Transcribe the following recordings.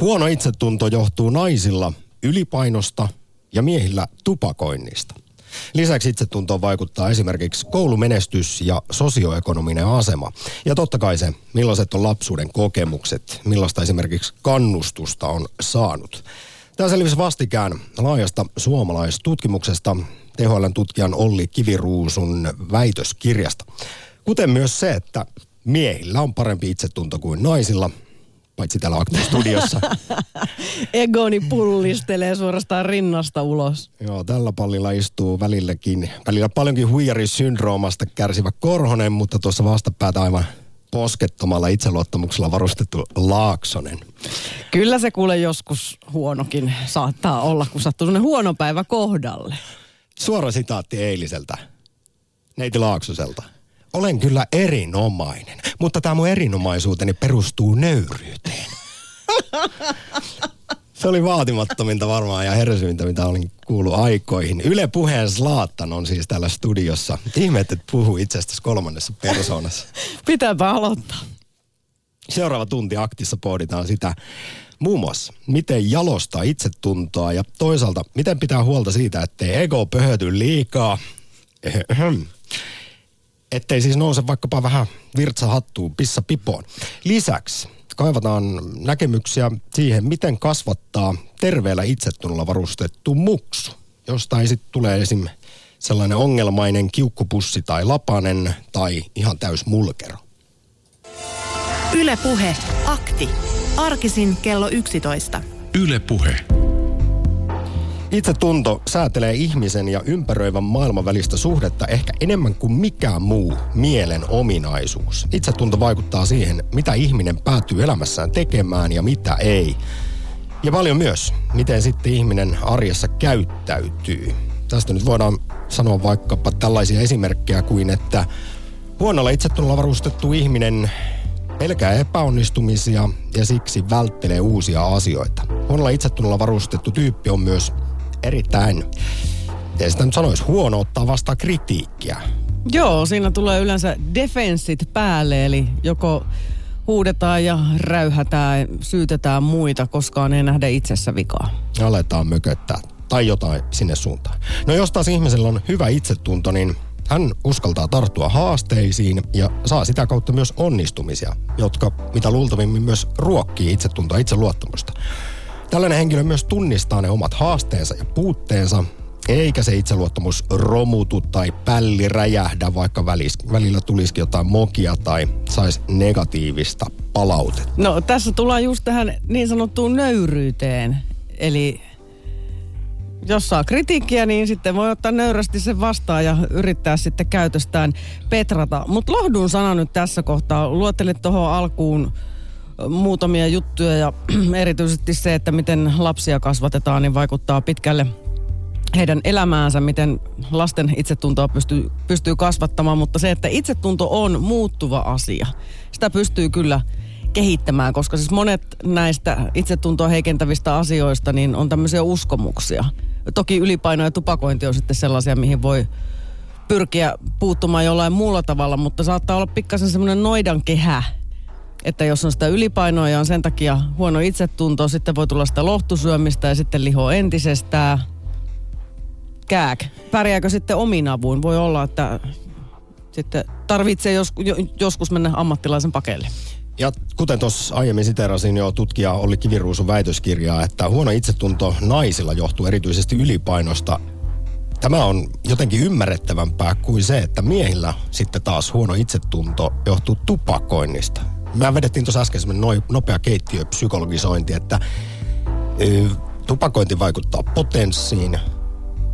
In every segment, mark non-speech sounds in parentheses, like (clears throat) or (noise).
Huono itsetunto johtuu naisilla ylipainosta ja miehillä tupakoinnista. Lisäksi itsetuntoon vaikuttaa esimerkiksi koulumenestys ja sosioekonominen asema. Ja totta kai se, millaiset on lapsuuden kokemukset, millaista esimerkiksi kannustusta on saanut. Tämä selvisi vastikään laajasta suomalaistutkimuksesta THLn tutkijan Olli Kiviruusun väitöskirjasta. Kuten myös se, että miehillä on parempi itsetunto kuin naisilla, paitsi täällä Akti-studiossa. (laughs) Egoni pullistelee suorastaan rinnasta ulos. Joo, tällä pallilla istuu välilläkin, välillä paljonkin huijarisyndroomasta kärsivä Korhonen, mutta tuossa vastapäätä aivan poskettomalla itseluottamuksella varustettu Laaksonen. Kyllä se kuule joskus huonokin saattaa olla, kun sattuu huono päivä kohdalle. Suora sitaatti eiliseltä. Neiti Laaksoselta. Olen kyllä erinomainen, mutta tämä mun erinomaisuuteni perustuu nöyryyteen. (laughs) Se oli vaatimattominta varmaan ja hersyintä, mitä olin kuullut aikoihin. Yle Puheen Slaattan on siis täällä studiossa. Ihme, että puhuu itsestäsi kolmannessa persoonassa. (laughs) Pitääpä aloittaa. Seuraava tunti aktissa pohditaan sitä muun muassa, miten jalostaa itsetuntoa ja toisaalta, miten pitää huolta siitä, ettei ego pöhöty liikaa. Ettei siis nouse vaikkapa vähän virtsa hattuun, pissa pipoon. Lisäksi kaivataan näkemyksiä siihen, miten kasvattaa terveellä itsetunnolla varustettu muksu. Jostain sitten tulee esim. sellainen ongelmainen kiukkupussi tai lapanen tai ihan täys mulkero. Ylepuhe akti. Arkisin kello 11. Ylepuhe. Itsetunto säätelee ihmisen ja ympäröivän maailman välistä suhdetta ehkä enemmän kuin mikään muu mielen ominaisuus. Itsetunto vaikuttaa siihen, mitä ihminen päätyy elämässään tekemään ja mitä ei. Ja paljon myös, miten sitten ihminen arjessa käyttäytyy. Tästä nyt voidaan sanoa vaikkapa tällaisia esimerkkejä kuin, että huonolla itsetunnolla varustettu ihminen pelkää epäonnistumisia ja siksi välttelee uusia asioita. Huonolla itsetunnolla varustettu tyyppi on myös erittäin, miten sitä nyt sanoisi, huono ottaa vastaan kritiikkiä. Joo, siinä tulee yleensä defenssit päälle, eli joko huudetaan ja räyhätään, syytetään muita, koskaan ei nähdä itsessä vikaa. Aletaan mököttää tai jotain sinne suuntaan. No jos taas ihmisellä on hyvä itsetunto, niin hän uskaltaa tarttua haasteisiin ja saa sitä kautta myös onnistumisia, jotka mitä luultavimmin myös ruokkii itsetuntoa, itseluottamusta. Tällainen henkilö myös tunnistaa ne omat haasteensa ja puutteensa, eikä se itseluottamus romutu tai pälli räjähdä, vaikka välis, välillä tulisikin jotain mokia tai saisi negatiivista palautetta. No tässä tullaan just tähän niin sanottuun nöyryyteen. Eli jos saa kritiikkiä, niin sitten voi ottaa nöyrästi sen vastaan ja yrittää sitten käytöstään petrata. Mutta lohdun sana nyt tässä kohtaa. Luottelit tuohon alkuun muutamia juttuja ja (clears throat) erityisesti se, että miten lapsia kasvatetaan, niin vaikuttaa pitkälle heidän elämäänsä, miten lasten itsetuntoa pystyy, pystyy kasvattamaan, mutta se, että itsetunto on muuttuva asia, sitä pystyy kyllä kehittämään, koska siis monet näistä itsetuntoa heikentävistä asioista niin on tämmöisiä uskomuksia. Toki ylipaino ja tupakointi on sitten sellaisia, mihin voi pyrkiä puuttumaan jollain muulla tavalla, mutta saattaa olla pikkasen semmoinen noidan kehä, että jos on sitä ylipainoa ja on sen takia huono itsetunto, sitten voi tulla sitä lohtusyömistä ja sitten liho entisestään. Kääk. Pärjääkö sitten omin avuin? Voi olla, että sitten tarvitsee jos, joskus mennä ammattilaisen pakeille. Ja kuten tuossa aiemmin siterasin jo tutkija Olli Kiviruusun väitöskirjaa, että huono itsetunto naisilla johtuu erityisesti ylipainosta. Tämä on jotenkin ymmärrettävämpää kuin se, että miehillä sitten taas huono itsetunto johtuu tupakoinnista. Mä vedettiin tuossa äsken semmoinen nopea keittiöpsykologisointi, että ö, tupakointi vaikuttaa potenssiin,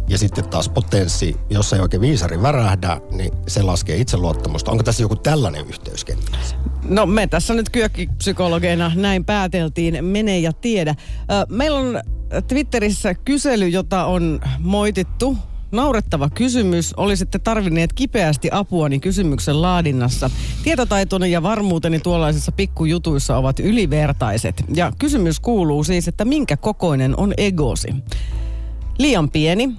ja sitten taas potenssi, jos ei oikein viisari värähdä, niin se laskee itseluottamusta. Onko tässä joku tällainen yhteys kenties? No me tässä nyt kyökkipsykologeina näin pääteltiin, mene ja tiedä. Meillä on Twitterissä kysely, jota on moitittu Naurettava kysymys. Olisitte tarvinneet kipeästi apuani kysymyksen laadinnassa. Tietotaitoni ja varmuuteni tuollaisissa pikkujutuissa ovat ylivertaiset. Ja kysymys kuuluu siis, että minkä kokoinen on egosi? Liian pieni,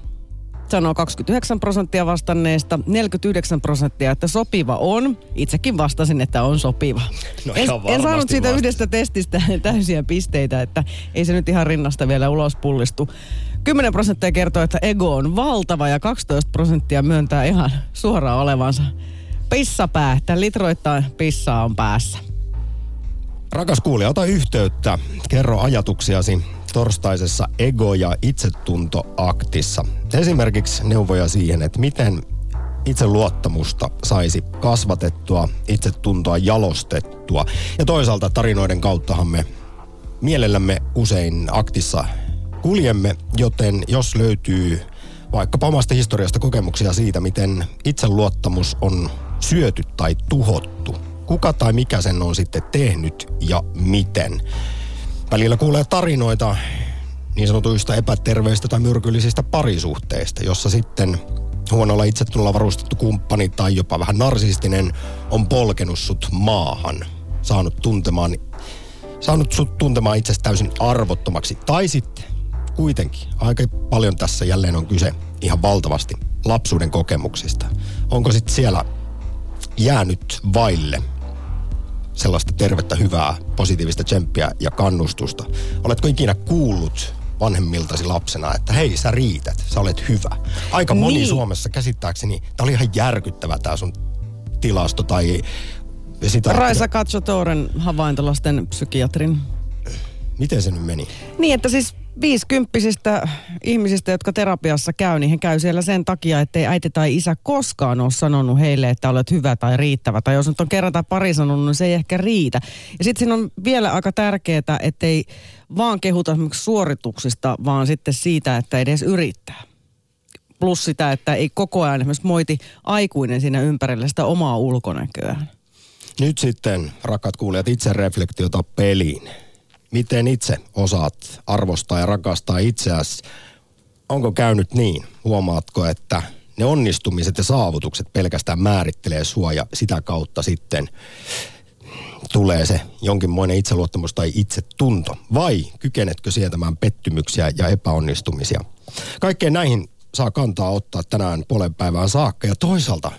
sanoo 29 prosenttia vastanneista, 49 prosenttia, että sopiva on. Itsekin vastasin, että on sopiva. No en, ihan en saanut siitä vastasit. yhdestä testistä (laughs) täysiä pisteitä, että ei se nyt ihan rinnasta vielä ulos pullistu. 10 prosenttia kertoo, että ego on valtava ja 12 prosenttia myöntää ihan suoraan olevansa pissapää, että litroittain pissaa on päässä. Rakas kuulija, ota yhteyttä. Kerro ajatuksiasi torstaisessa ego- ja itsetuntoaktissa. Esimerkiksi neuvoja siihen, että miten itseluottamusta saisi kasvatettua, itsetuntoa jalostettua. Ja toisaalta tarinoiden kauttahan me mielellämme usein aktissa kuljemme, joten jos löytyy vaikkapa omasta historiasta kokemuksia siitä, miten itseluottamus on syöty tai tuhottu, kuka tai mikä sen on sitten tehnyt ja miten. Välillä kuulee tarinoita niin sanotuista epäterveistä tai myrkyllisistä parisuhteista, jossa sitten huonolla itsetunnolla varustettu kumppani tai jopa vähän narsistinen on polkenut sut maahan, saanut tuntemaan, saanut sut tuntemaan itsestä täysin arvottomaksi. Tai sitten kuitenkin aika paljon tässä jälleen on kyse ihan valtavasti lapsuuden kokemuksista. Onko sitten siellä jäänyt vaille sellaista tervettä, hyvää, positiivista tsemppiä ja kannustusta? Oletko ikinä kuullut vanhemmiltasi lapsena, että hei, sä riität, sä olet hyvä. Aika moni Niin. Suomessa käsittääkseni, tää oli ihan järkyttävä tää sun tilasto tai sitä, Raisa Katsotoren havaintolasten psykiatrin. miten se nyt meni? Niin, että siis viisikymppisistä ihmisistä, jotka terapiassa käy, niin he käy siellä sen takia, ettei äiti tai isä koskaan ole sanonut heille, että olet hyvä tai riittävä. Tai jos nyt on kerran tai pari sanonut, niin se ei ehkä riitä. Ja sitten siinä on vielä aika tärkeää, ettei vaan kehuta esimerkiksi suorituksista, vaan sitten siitä, että edes yrittää. Plus sitä, että ei koko ajan esimerkiksi moiti aikuinen siinä ympärillä sitä omaa ulkonäköään. Nyt sitten, rakkaat kuulijat, itse reflektiota peliin. Miten itse osaat arvostaa ja rakastaa itseäsi? Onko käynyt niin? Huomaatko, että ne onnistumiset ja saavutukset pelkästään määrittelee sua ja sitä kautta sitten tulee se jonkinmoinen itseluottamus tai itsetunto? Vai kykenetkö sietämään pettymyksiä ja epäonnistumisia? Kaikkeen näihin saa kantaa ottaa tänään puolen päivään saakka ja toisaalta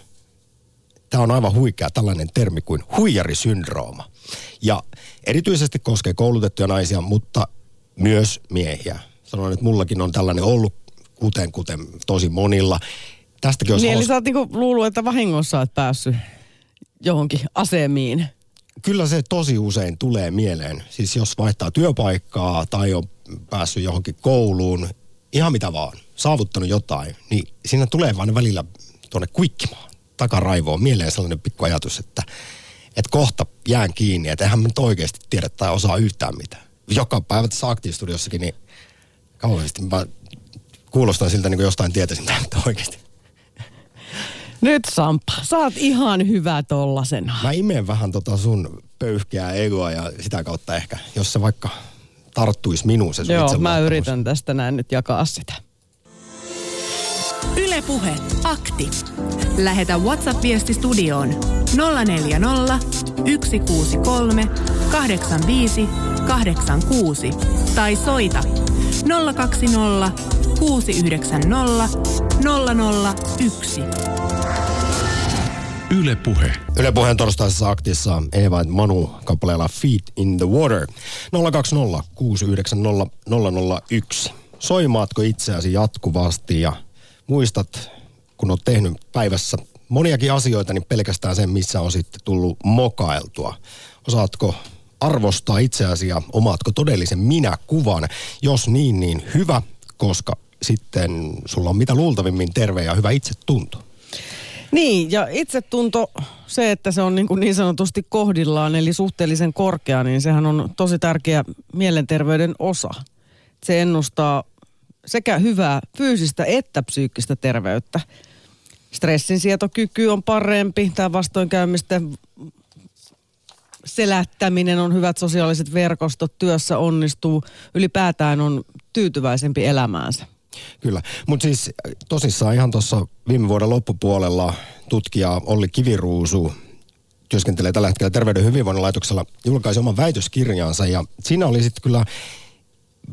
tämä on aivan huikea tällainen termi kuin huijarisyndrooma. Ja erityisesti koskee koulutettuja naisia, mutta myös miehiä. Sanoin, että mullakin on tällainen ollut, kuten, kuten tosi monilla. Tästäkin olisi Niin, eli hauska- sä oot niinku luullut, että vahingossa oot päässyt johonkin asemiin. Kyllä se tosi usein tulee mieleen. Siis jos vaihtaa työpaikkaa tai on päässyt johonkin kouluun, ihan mitä vaan, saavuttanut jotain, niin siinä tulee vaan välillä tuonne kuikkimaan, takaraivoon, mieleen sellainen pikku ajatus, että, että kohta jään kiinni, että eihän mä nyt oikeasti tiedä tai osaa yhtään mitään. Joka päivä tässä aktiivistudiossakin, niin kauheasti mä kuulostan siltä niin kuin jostain tietäisin, mutta oikeasti. Nyt Sampa, sä oot ihan hyvä tollasena. Mä imeen vähän tota sun pöyhkeää egoa ja sitä kautta ehkä, jos se vaikka tarttuisi minuun se sun Joo, mä yritän tästä näin nyt jakaa sitä. Ylepuhe akti. Lähetä WhatsApp-viesti studioon 040 163 85 86 tai soita 020 690 001. Yle Puhe. Yle Puheen torstaisessa aktissa Eeva ja Manu kappaleella Feet in the Water. 020 690 001. Soimaatko itseäsi jatkuvasti ja muistat, kun olet tehnyt päivässä moniakin asioita, niin pelkästään sen, missä on sitten tullut mokailtua. Osaatko arvostaa itseäsi ja omaatko todellisen minä-kuvan? Jos niin, niin hyvä, koska sitten sulla on mitä luultavimmin terve ja hyvä itsetunto. Niin, ja itsetunto, se, että se on niin, kuin niin sanotusti kohdillaan, eli suhteellisen korkea, niin sehän on tosi tärkeä mielenterveyden osa. Se ennustaa sekä hyvää fyysistä että psyykkistä terveyttä. Stressin sietokyky on parempi, tämä vastoinkäymisten selättäminen on hyvät sosiaaliset verkostot, työssä onnistuu, ylipäätään on tyytyväisempi elämäänsä. Kyllä, mutta siis äh, tosissaan ihan tuossa viime vuoden loppupuolella tutkija Olli Kiviruusu työskentelee tällä hetkellä Terveyden hyvinvoinnin laitoksella, julkaisi oman väitöskirjansa ja siinä oli sitten kyllä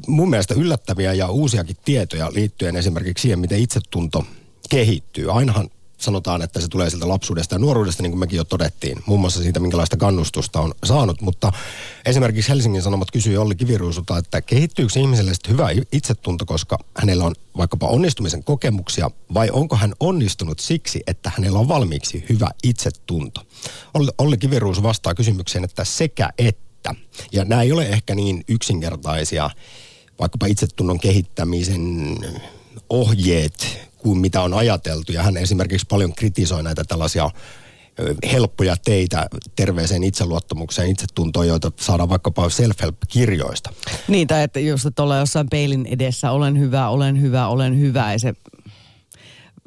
mun mielestä yllättäviä ja uusiakin tietoja liittyen esimerkiksi siihen, miten itsetunto kehittyy. Ainahan sanotaan, että se tulee sieltä lapsuudesta ja nuoruudesta, niin kuin mekin jo todettiin, muun muassa siitä, minkälaista kannustusta on saanut. Mutta esimerkiksi Helsingin Sanomat kysyi Olli Kiviruusulta, että kehittyykö ihmiselle hyvä itsetunto, koska hänellä on vaikkapa onnistumisen kokemuksia, vai onko hän onnistunut siksi, että hänellä on valmiiksi hyvä itsetunto? Olli Kiviruus vastaa kysymykseen, että sekä että. Ja nämä ei ole ehkä niin yksinkertaisia, vaikkapa itsetunnon kehittämisen ohjeet kuin mitä on ajateltu. Ja hän esimerkiksi paljon kritisoi näitä tällaisia helppoja teitä terveeseen itseluottamukseen, itsetuntoon, joita saadaan vaikkapa self-help-kirjoista. Niitä, että jos et jossain peilin edessä, olen hyvä, olen hyvä, olen hyvä, ei se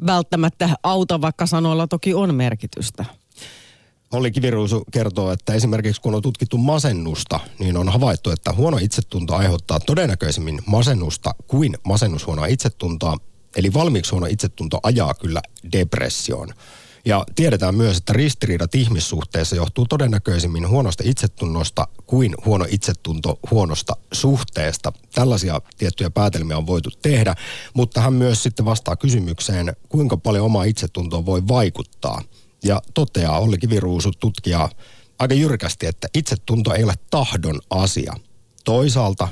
välttämättä auta, vaikka sanoilla toki on merkitystä. Olli Kiviruusu kertoo, että esimerkiksi kun on tutkittu masennusta, niin on havaittu, että huono itsetunto aiheuttaa todennäköisemmin masennusta kuin masennushuonoa itsetuntoa. Eli valmiiksi huono itsetunto ajaa kyllä depressioon. Ja tiedetään myös, että ristiriidat ihmissuhteessa johtuu todennäköisemmin huonosta itsetunnosta kuin huono itsetunto huonosta suhteesta. Tällaisia tiettyjä päätelmiä on voitu tehdä, mutta hän myös sitten vastaa kysymykseen, kuinka paljon oma itsetunto voi vaikuttaa. Ja toteaa Olli Kiviruusu tutkija aika jyrkästi, että itsetunto ei ole tahdon asia. Toisaalta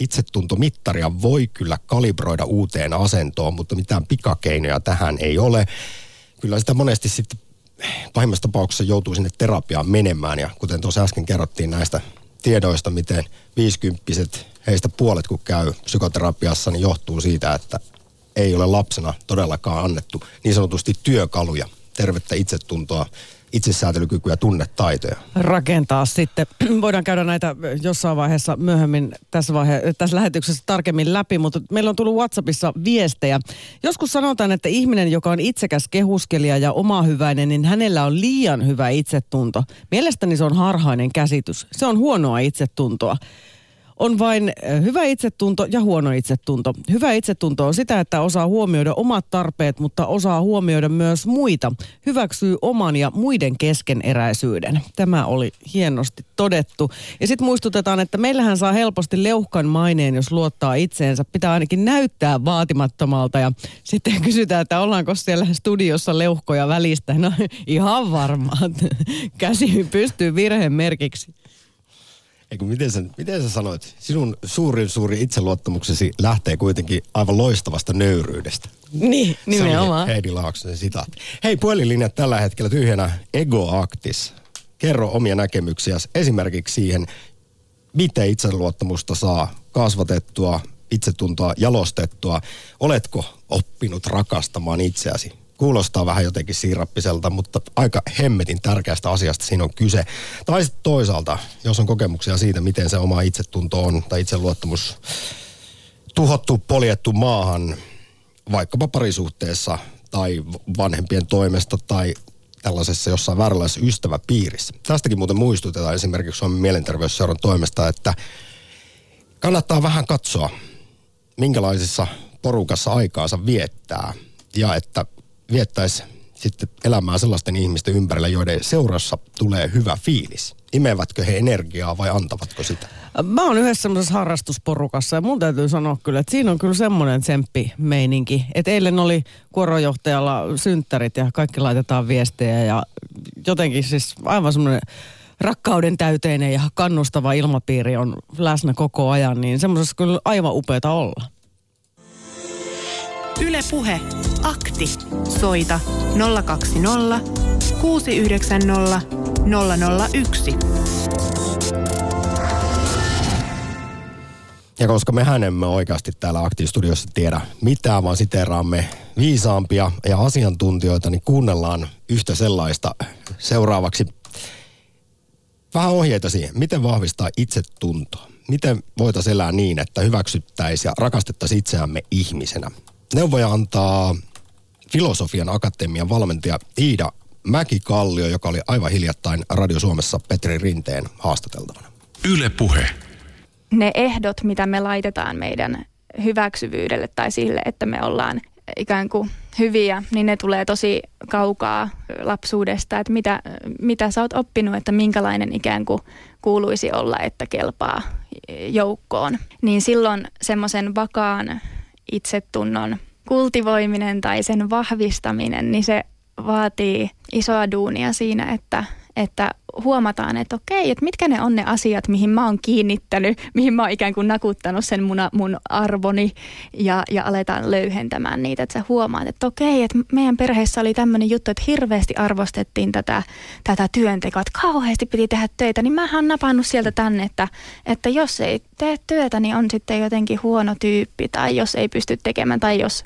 itsetuntomittaria voi kyllä kalibroida uuteen asentoon, mutta mitään pikakeinoja tähän ei ole. Kyllä sitä monesti sitten pahimmassa tapauksessa joutuu sinne terapiaan menemään ja kuten tuossa äsken kerrottiin näistä tiedoista, miten viisikymppiset heistä puolet kun käy psykoterapiassa, niin johtuu siitä, että ei ole lapsena todellakaan annettu niin sanotusti työkaluja, tervettä itsetuntoa itsesäätelykykyä, tunnetaitoja. Rakentaa sitten. (clears throat) Voidaan käydä näitä jossain vaiheessa myöhemmin tässä, vaihe- tässä lähetyksessä tarkemmin läpi, mutta meillä on tullut WhatsAppissa viestejä. Joskus sanotaan, että ihminen, joka on itsekäs kehuskelija ja omahyväinen, niin hänellä on liian hyvä itsetunto. Mielestäni se on harhainen käsitys. Se on huonoa itsetuntoa on vain hyvä itsetunto ja huono itsetunto. Hyvä itsetunto on sitä, että osaa huomioida omat tarpeet, mutta osaa huomioida myös muita. Hyväksyy oman ja muiden keskeneräisyyden. Tämä oli hienosti todettu. Ja sitten muistutetaan, että meillähän saa helposti leuhkan maineen, jos luottaa itseensä. Pitää ainakin näyttää vaatimattomalta ja sitten kysytään, että ollaanko siellä studiossa leuhkoja välistä. No ihan varmaan. (laughs) Käsi pystyy virheen merkiksi. Eikö, miten, sä, miten sä sanoit? Sinun suurin suuri itseluottamuksesi lähtee kuitenkin aivan loistavasta nöyryydestä. Niin, nimenomaan. Heidi Laaksonen sitaatti. Hei, puhelinlinjat tällä hetkellä tyhjänä egoaktis. Kerro omia näkemyksiä esimerkiksi siihen, miten itseluottamusta saa kasvatettua, itsetuntoa jalostettua. Oletko oppinut rakastamaan itseäsi? Kuulostaa vähän jotenkin siirappiselta, mutta aika hemmetin tärkeästä asiasta siinä on kyse. Tai sitten toisaalta, jos on kokemuksia siitä, miten se oma itsetunto on tai itseluottamus tuhottu, poljettu maahan, vaikkapa parisuhteessa tai vanhempien toimesta tai tällaisessa jossain vääränlaisessa ystäväpiirissä. Tästäkin muuten muistutetaan esimerkiksi Suomen mielenterveysseuran toimesta, että kannattaa vähän katsoa, minkälaisessa porukassa aikaansa viettää. Ja että viettäisi sitten elämää sellaisten ihmisten ympärillä, joiden seurassa tulee hyvä fiilis. Imevätkö he energiaa vai antavatko sitä? Mä oon yhdessä semmoisessa harrastusporukassa ja mun täytyy sanoa kyllä, että siinä on kyllä semmoinen tsemppi-meininki. Että eilen oli kuorojohtajalla synttärit ja kaikki laitetaan viestejä ja jotenkin siis aivan semmoinen rakkauden täyteinen ja kannustava ilmapiiri on läsnä koko ajan, niin semmoisessa kyllä aivan upeata olla. Ylepuhe Akti. Soita 020 690 001. Ja koska mehän emme oikeasti täällä Aktiivistudiossa tiedä mitään, vaan siteraamme viisaampia ja asiantuntijoita, niin kuunnellaan yhtä sellaista seuraavaksi. Vähän ohjeita siihen, miten vahvistaa itsetuntoa. Miten voitaisiin elää niin, että hyväksyttäisiin ja rakastettaisiin itseämme ihmisenä. Neuvoja antaa Filosofian Akatemian valmentaja Iida Mäki-Kallio, joka oli aivan hiljattain Radio Suomessa Petri Rinteen haastateltavana. Yle Puhe. Ne ehdot, mitä me laitetaan meidän hyväksyvyydelle tai sille, että me ollaan ikään kuin hyviä, niin ne tulee tosi kaukaa lapsuudesta, että mitä, mitä sä oot oppinut, että minkälainen ikään kuin kuuluisi olla, että kelpaa joukkoon, niin silloin semmoisen vakaan itsetunnon kultivoiminen tai sen vahvistaminen, niin se vaatii isoa duunia siinä, että, että huomataan, että okei, että mitkä ne on ne asiat, mihin mä oon kiinnittänyt, mihin mä oon ikään kuin nakuttanut sen mun, mun arvoni ja, ja aletaan löyhentämään niitä, että sä huomaat, että okei, että meidän perheessä oli tämmöinen juttu, että hirveästi arvostettiin tätä, tätä työntekoa, että kauheasti piti tehdä töitä, niin mä oon napannut sieltä tänne, että, että jos ei tee työtä, niin on sitten jotenkin huono tyyppi. Tai jos ei pysty tekemään tai jos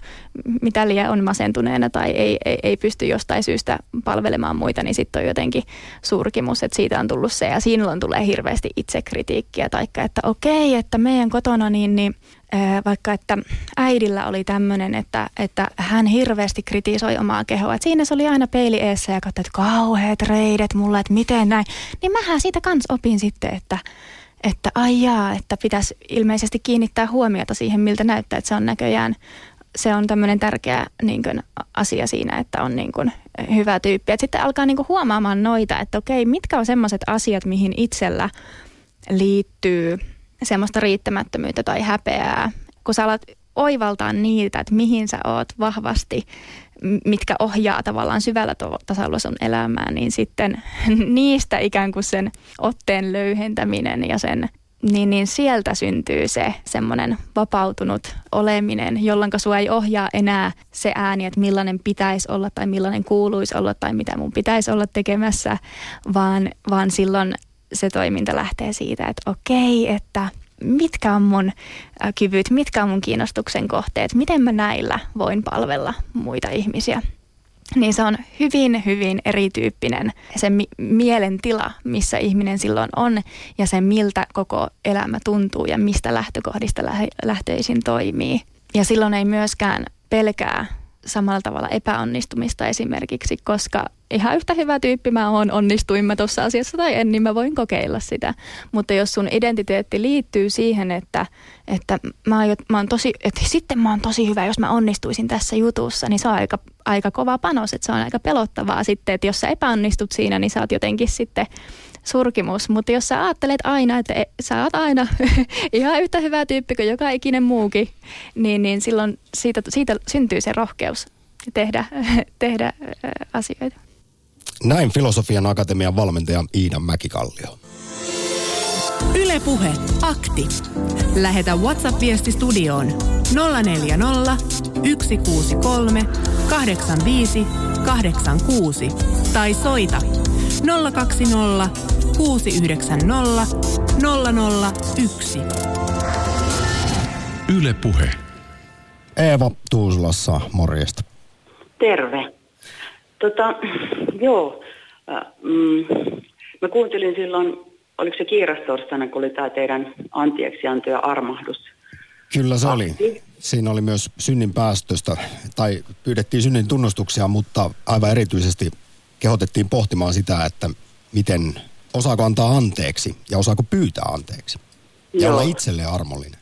mitä liian on masentuneena tai ei, ei, ei pysty jostain syystä palvelemaan muita, niin sitten on jotenkin surkimus, että siitä on tullut se ja silloin tulee hirveästi itsekritiikkiä taikka, että okei, että meidän kotona niin, niin vaikka että äidillä oli tämmöinen, että, että hän hirveästi kritisoi omaa kehoa. Että siinä se oli aina peili eessä ja katsoi, että kauheat reidet mulle, että miten näin. Niin mähän siitä kans opin sitten, että, että ai jaa, että pitäisi ilmeisesti kiinnittää huomiota siihen, miltä näyttää, että se on näköjään se on tämmöinen tärkeä niin kuin, asia siinä, että on niin kuin, hyvä tyyppi. Et sitten alkaa niin kuin, huomaamaan noita, että okei, mitkä on semmoiset asiat, mihin itsellä liittyy semmoista riittämättömyyttä tai häpeää. Kun sä alat oivaltaa niitä, että mihin sä oot vahvasti, mitkä ohjaa tavallaan syvällä tasolla sun elämää, niin sitten (laughs) niistä ikään kuin sen otteen löyhentäminen ja sen niin, niin sieltä syntyy se semmoinen vapautunut oleminen, jolloin sua ei ohjaa enää se ääni, että millainen pitäisi olla tai millainen kuuluisi olla tai mitä mun pitäisi olla tekemässä, vaan, vaan silloin se toiminta lähtee siitä, että okei, että mitkä on mun kyvyt, mitkä on mun kiinnostuksen kohteet, miten mä näillä voin palvella muita ihmisiä niin se on hyvin, hyvin erityyppinen se mi- mielentila, missä ihminen silloin on ja se miltä koko elämä tuntuu ja mistä lähtökohdista lä- lähtöisin toimii. Ja silloin ei myöskään pelkää samalla tavalla epäonnistumista esimerkiksi, koska ihan yhtä hyvä tyyppi mä oon, onnistuin mä tuossa asiassa tai en, niin mä voin kokeilla sitä. Mutta jos sun identiteetti liittyy siihen, että, että mä, oon, mä oon tosi, että sitten mä oon tosi hyvä, jos mä onnistuisin tässä jutussa, niin se on aika, aika kova panos, että se on aika pelottavaa sitten, että jos sä epäonnistut siinä, niin sä oot jotenkin sitten surkimus. Mutta jos sä ajattelet aina, että e, sä oot aina (laughs) ihan yhtä hyvä tyyppi kuin joka ikinen muukin, niin, niin silloin siitä, siitä syntyy se rohkeus tehdä, (laughs) tehdä asioita. Näin Filosofian Akatemian valmentaja Iida Mäkikallio. Ylepuhe akti. Lähetä WhatsApp-viesti studioon 040 163 85 86 tai soita 020 690 001. Yle Puhe. Eeva Tuusulassa, morjesta. Terve. Tota, joo, äh, mm, mä kuuntelin silloin, oliko se kiirastorstaina, kun oli tämä teidän antieksianto ja armahdus. Kyllä se oli. Siinä oli myös synnin päästöstä, tai pyydettiin synnin tunnustuksia, mutta aivan erityisesti kehotettiin pohtimaan sitä, että miten osaako antaa anteeksi ja osaako pyytää anteeksi. Ja Joo. olla itselleen armollinen.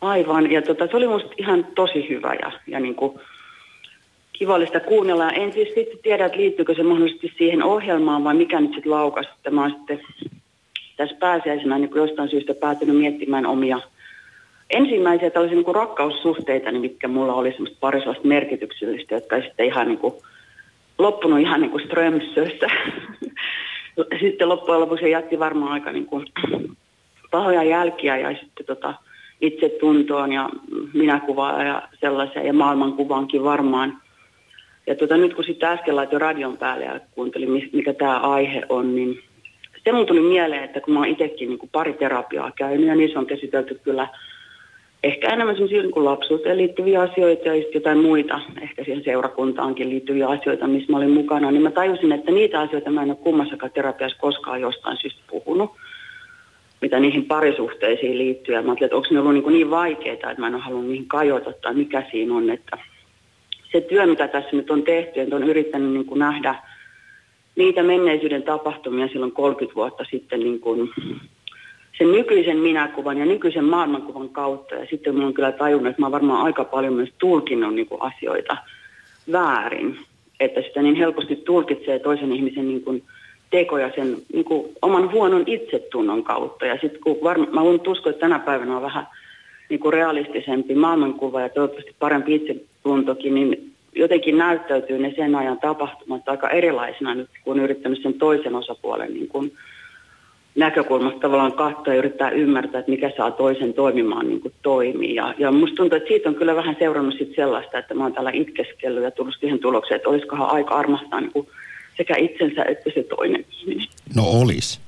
Aivan, ja tota, se oli musta ihan tosi hyvä ja, ja niin kuin kivallista kuunnella. En siis sitten tiedä, että liittyykö se mahdollisesti siihen ohjelmaan vai mikä nyt sitten laukas. Että mä oon sitten tässä pääsiäisenä niin jostain syystä päätynyt miettimään omia ensimmäisiä tällaisia niin kuin rakkaussuhteita, niin mitkä mulla oli semmoista parisuasta merkityksellistä, jotka ei sitten ihan niin kuin loppunut ihan niin kuin Strömsössä. (laughs) sitten loppujen lopuksi se jätti varmaan aika niin kuin pahoja jälkiä ja sitten tota itsetuntoon ja minäkuvaa ja sellaisia ja maailmankuvaankin varmaan. Ja tota, nyt kun sitten äsken laitoin radion päälle ja kuuntelin, mikä tämä aihe on, niin se mun tuli mieleen, että kun mä oon itsekin niin pari terapiaa käynyt ja niissä on käsitelty kyllä – ehkä enemmän sellaisia niin lapsuuteen liittyviä asioita ja jotain muita, ehkä siihen seurakuntaankin liittyviä asioita, missä mä olin mukana, niin mä tajusin, että niitä asioita mä en ole kummassakaan terapiassa koskaan jostain syystä puhunut, mitä niihin parisuhteisiin liittyy. Ja mä ajattelin, että onko ne ollut niin, niin vaikeita, että mä en ole halunnut niihin kajota tai mikä siinä on, että se työ, mitä tässä nyt on tehty, että on yrittänyt niin kuin nähdä niitä menneisyyden tapahtumia silloin 30 vuotta sitten niin kuin sen nykyisen minäkuvan ja nykyisen maailmankuvan kautta. Ja sitten mä oon kyllä tajunnut, että mä varmaan aika paljon myös tulkinnut niin kuin asioita väärin. Että sitä niin helposti tulkitsee toisen ihmisen niin kuin tekoja sen niin kuin, oman huonon itsetunnon kautta. Ja sitten kun varma, mä voin uskoa, että tänä päivänä on vähän niin kuin realistisempi maailmankuva ja toivottavasti parempi itsetuntokin, niin jotenkin näyttäytyy ne sen ajan tapahtumat aika erilaisina nyt, kun on yrittänyt sen toisen osapuolen niin kuin näkökulmasta tavallaan katsoa ja yrittää ymmärtää, että mikä saa toisen toimimaan niin kuin toimii. Ja, ja musta tuntuu, että siitä on kyllä vähän seurannut sit sellaista, että mä oon täällä itkeskellyt ja tullut siihen tulokseen, että olisikohan aika armastaa niin kuin sekä itsensä että se toinen ihminen. No olisi.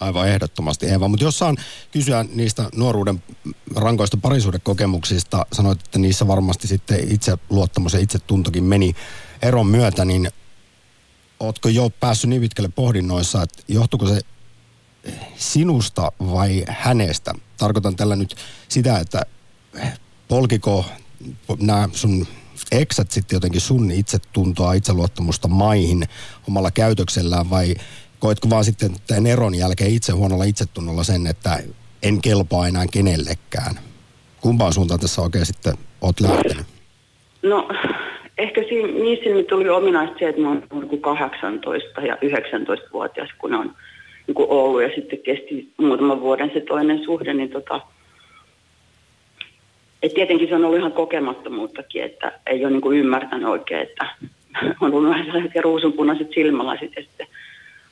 Aivan ehdottomasti Eva, mutta jos saan kysyä niistä nuoruuden rankoista parisuudekokemuksista, sanoit, että niissä varmasti sitten itse luottamus ja itsetuntokin meni eron myötä, niin ootko jo päässyt niin pitkälle pohdinnoissa, että johtuiko se sinusta vai hänestä? Tarkoitan tällä nyt sitä, että polkiko nämä sun eksät sitten jotenkin sun itsetuntoa, itseluottamusta maihin omalla käytöksellään vai koitko vaan sitten tämän eron jälkeen itse huonolla itsetunnolla sen, että en kelpaa enää kenellekään? Kumpaan suuntaan tässä oikein sitten oot lähtenyt? No ehkä siinä, niissä tuli ominaista se, että mä oon 18 ja 19-vuotias, kun on niin ollut ja sitten kesti muutaman vuoden se toinen suhde, niin tota, et tietenkin se on ollut ihan kokemattomuuttakin, että ei ole niin ymmärtänyt oikein, että (laughs) on ollut vähän sellaiset ruusunpunaiset silmälasit ja sitten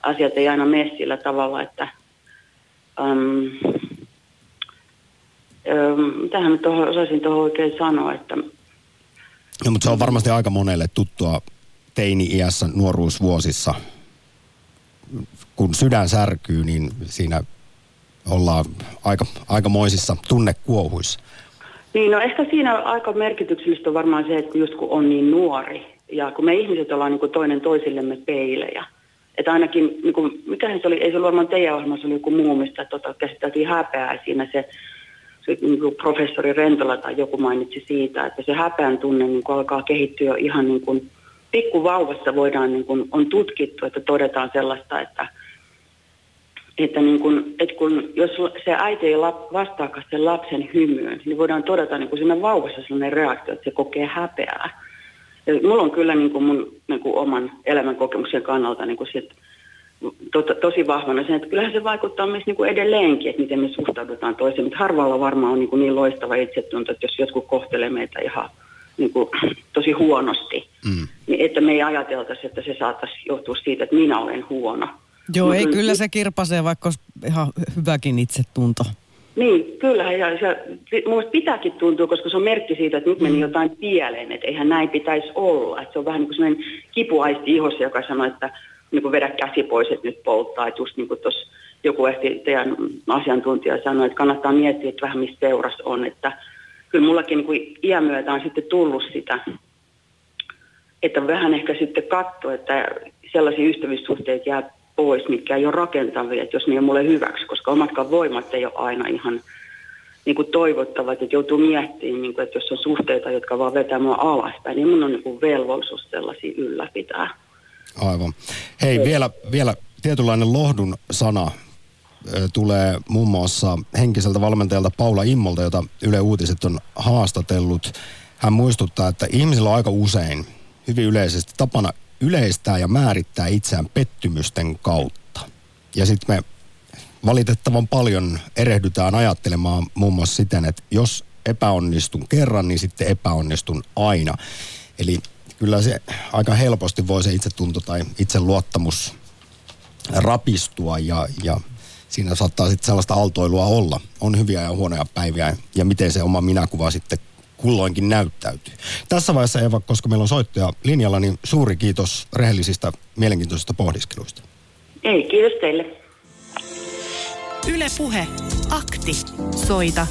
asiat ei aina mene sillä tavalla, että um, um, mitähän mä toho, osaisin tuohon oikein sanoa, että... No, mutta se on varmasti aika monelle tuttua teini-iässä, nuoruusvuosissa. Kun sydän särkyy, niin siinä ollaan aika, aikamoisissa tunnekuohuissa. Niin, no ehkä siinä aika merkityksellistä on varmaan se, että just kun on niin nuori, ja kun me ihmiset ollaan niin kuin toinen toisillemme peilejä, että ainakin, niin kuin, mikähän se oli, ei se ollut varmaan teidän ohjelmassa, se oli joku muu, mistä tota, käsiteltiin häpeää siinä se, se niin kuin professori Rentola tai joku mainitsi siitä, että se häpeän tunne niin kuin alkaa kehittyä jo ihan niin kuin pikkuvauvassa voidaan, niin kuin, on tutkittu, että todetaan sellaista, että, että, niin kuin, että kun, jos se äiti ei lap, vastaakaan sen lapsen hymyyn, niin voidaan todeta niin siinä vauvassa sellainen reaktio, että se kokee häpeää. Ja mulla on kyllä niin mun niin oman elämän kokemuksen kannalta niin kuin sit, to, tosi vahvana sen, että kyllähän se vaikuttaa myös niin edelleenkin, että miten me suhtaudutaan toiseen. Mutta harvalla varmaan on niin, kuin niin loistava itsetunto, että jos jotkut kohtelee meitä ihan niin kuin, (clears throat) tosi huonosti, mm. niin että me ei ajateltaisi, että se saattaisi johtua siitä, että minä olen huono. Joo, Mut ei kyllä se kirpasee, vaikka olisi ihan hyväkin itsetunto. Niin, kyllä. Ja se, minusta pitääkin tuntua, koska se on merkki siitä, että nyt meni mm. jotain pieleen, että eihän näin pitäisi olla. Että se on vähän niin kuin sellainen kipuaisti ihossa, joka sanoo, että niin kuin vedä käsi pois, että nyt polttaa. Että just niin kuin tuossa joku ehti teidän asiantuntija sanoi, että kannattaa miettiä, että vähän mistä seuras on. Että kyllä mullakin niin kuin iän myötä on sitten tullut sitä, että vähän ehkä sitten katso, että sellaisia ystävyyssuhteita jää pois, mitkä ei ole rakentavia, että jos ne ei ole mulle hyväksi, koska omatkaan voimat ei ole aina ihan niin kuin toivottavat, että joutuu miettimään, niin kuin, että jos on suhteita, jotka vaan vetää mua alaspäin, niin mun on niin kuin velvollisuus sellaisia ylläpitää. Aivan. Hei, vielä, vielä tietynlainen lohdun sana tulee muun muassa henkiseltä valmentajalta Paula Immolta, jota Yle Uutiset on haastatellut. Hän muistuttaa, että ihmisillä on aika usein hyvin yleisesti tapana yleistää ja määrittää itseään pettymysten kautta. Ja sitten me valitettavan paljon erehdytään ajattelemaan muun muassa siten, että jos epäonnistun kerran, niin sitten epäonnistun aina. Eli kyllä se aika helposti voi se itsetunto tai itseluottamus rapistua ja, ja siinä saattaa sitten sellaista altoilua olla. On hyviä ja huonoja päiviä ja miten se oma minäkuva sitten kulloinkin näyttäytyy. Tässä vaiheessa Eva, koska meillä on soittaja linjalla, niin suuri kiitos rehellisistä, mielenkiintoisista pohdiskeluista. Ei, kiitos teille. Yle Puhe. Akti. Soita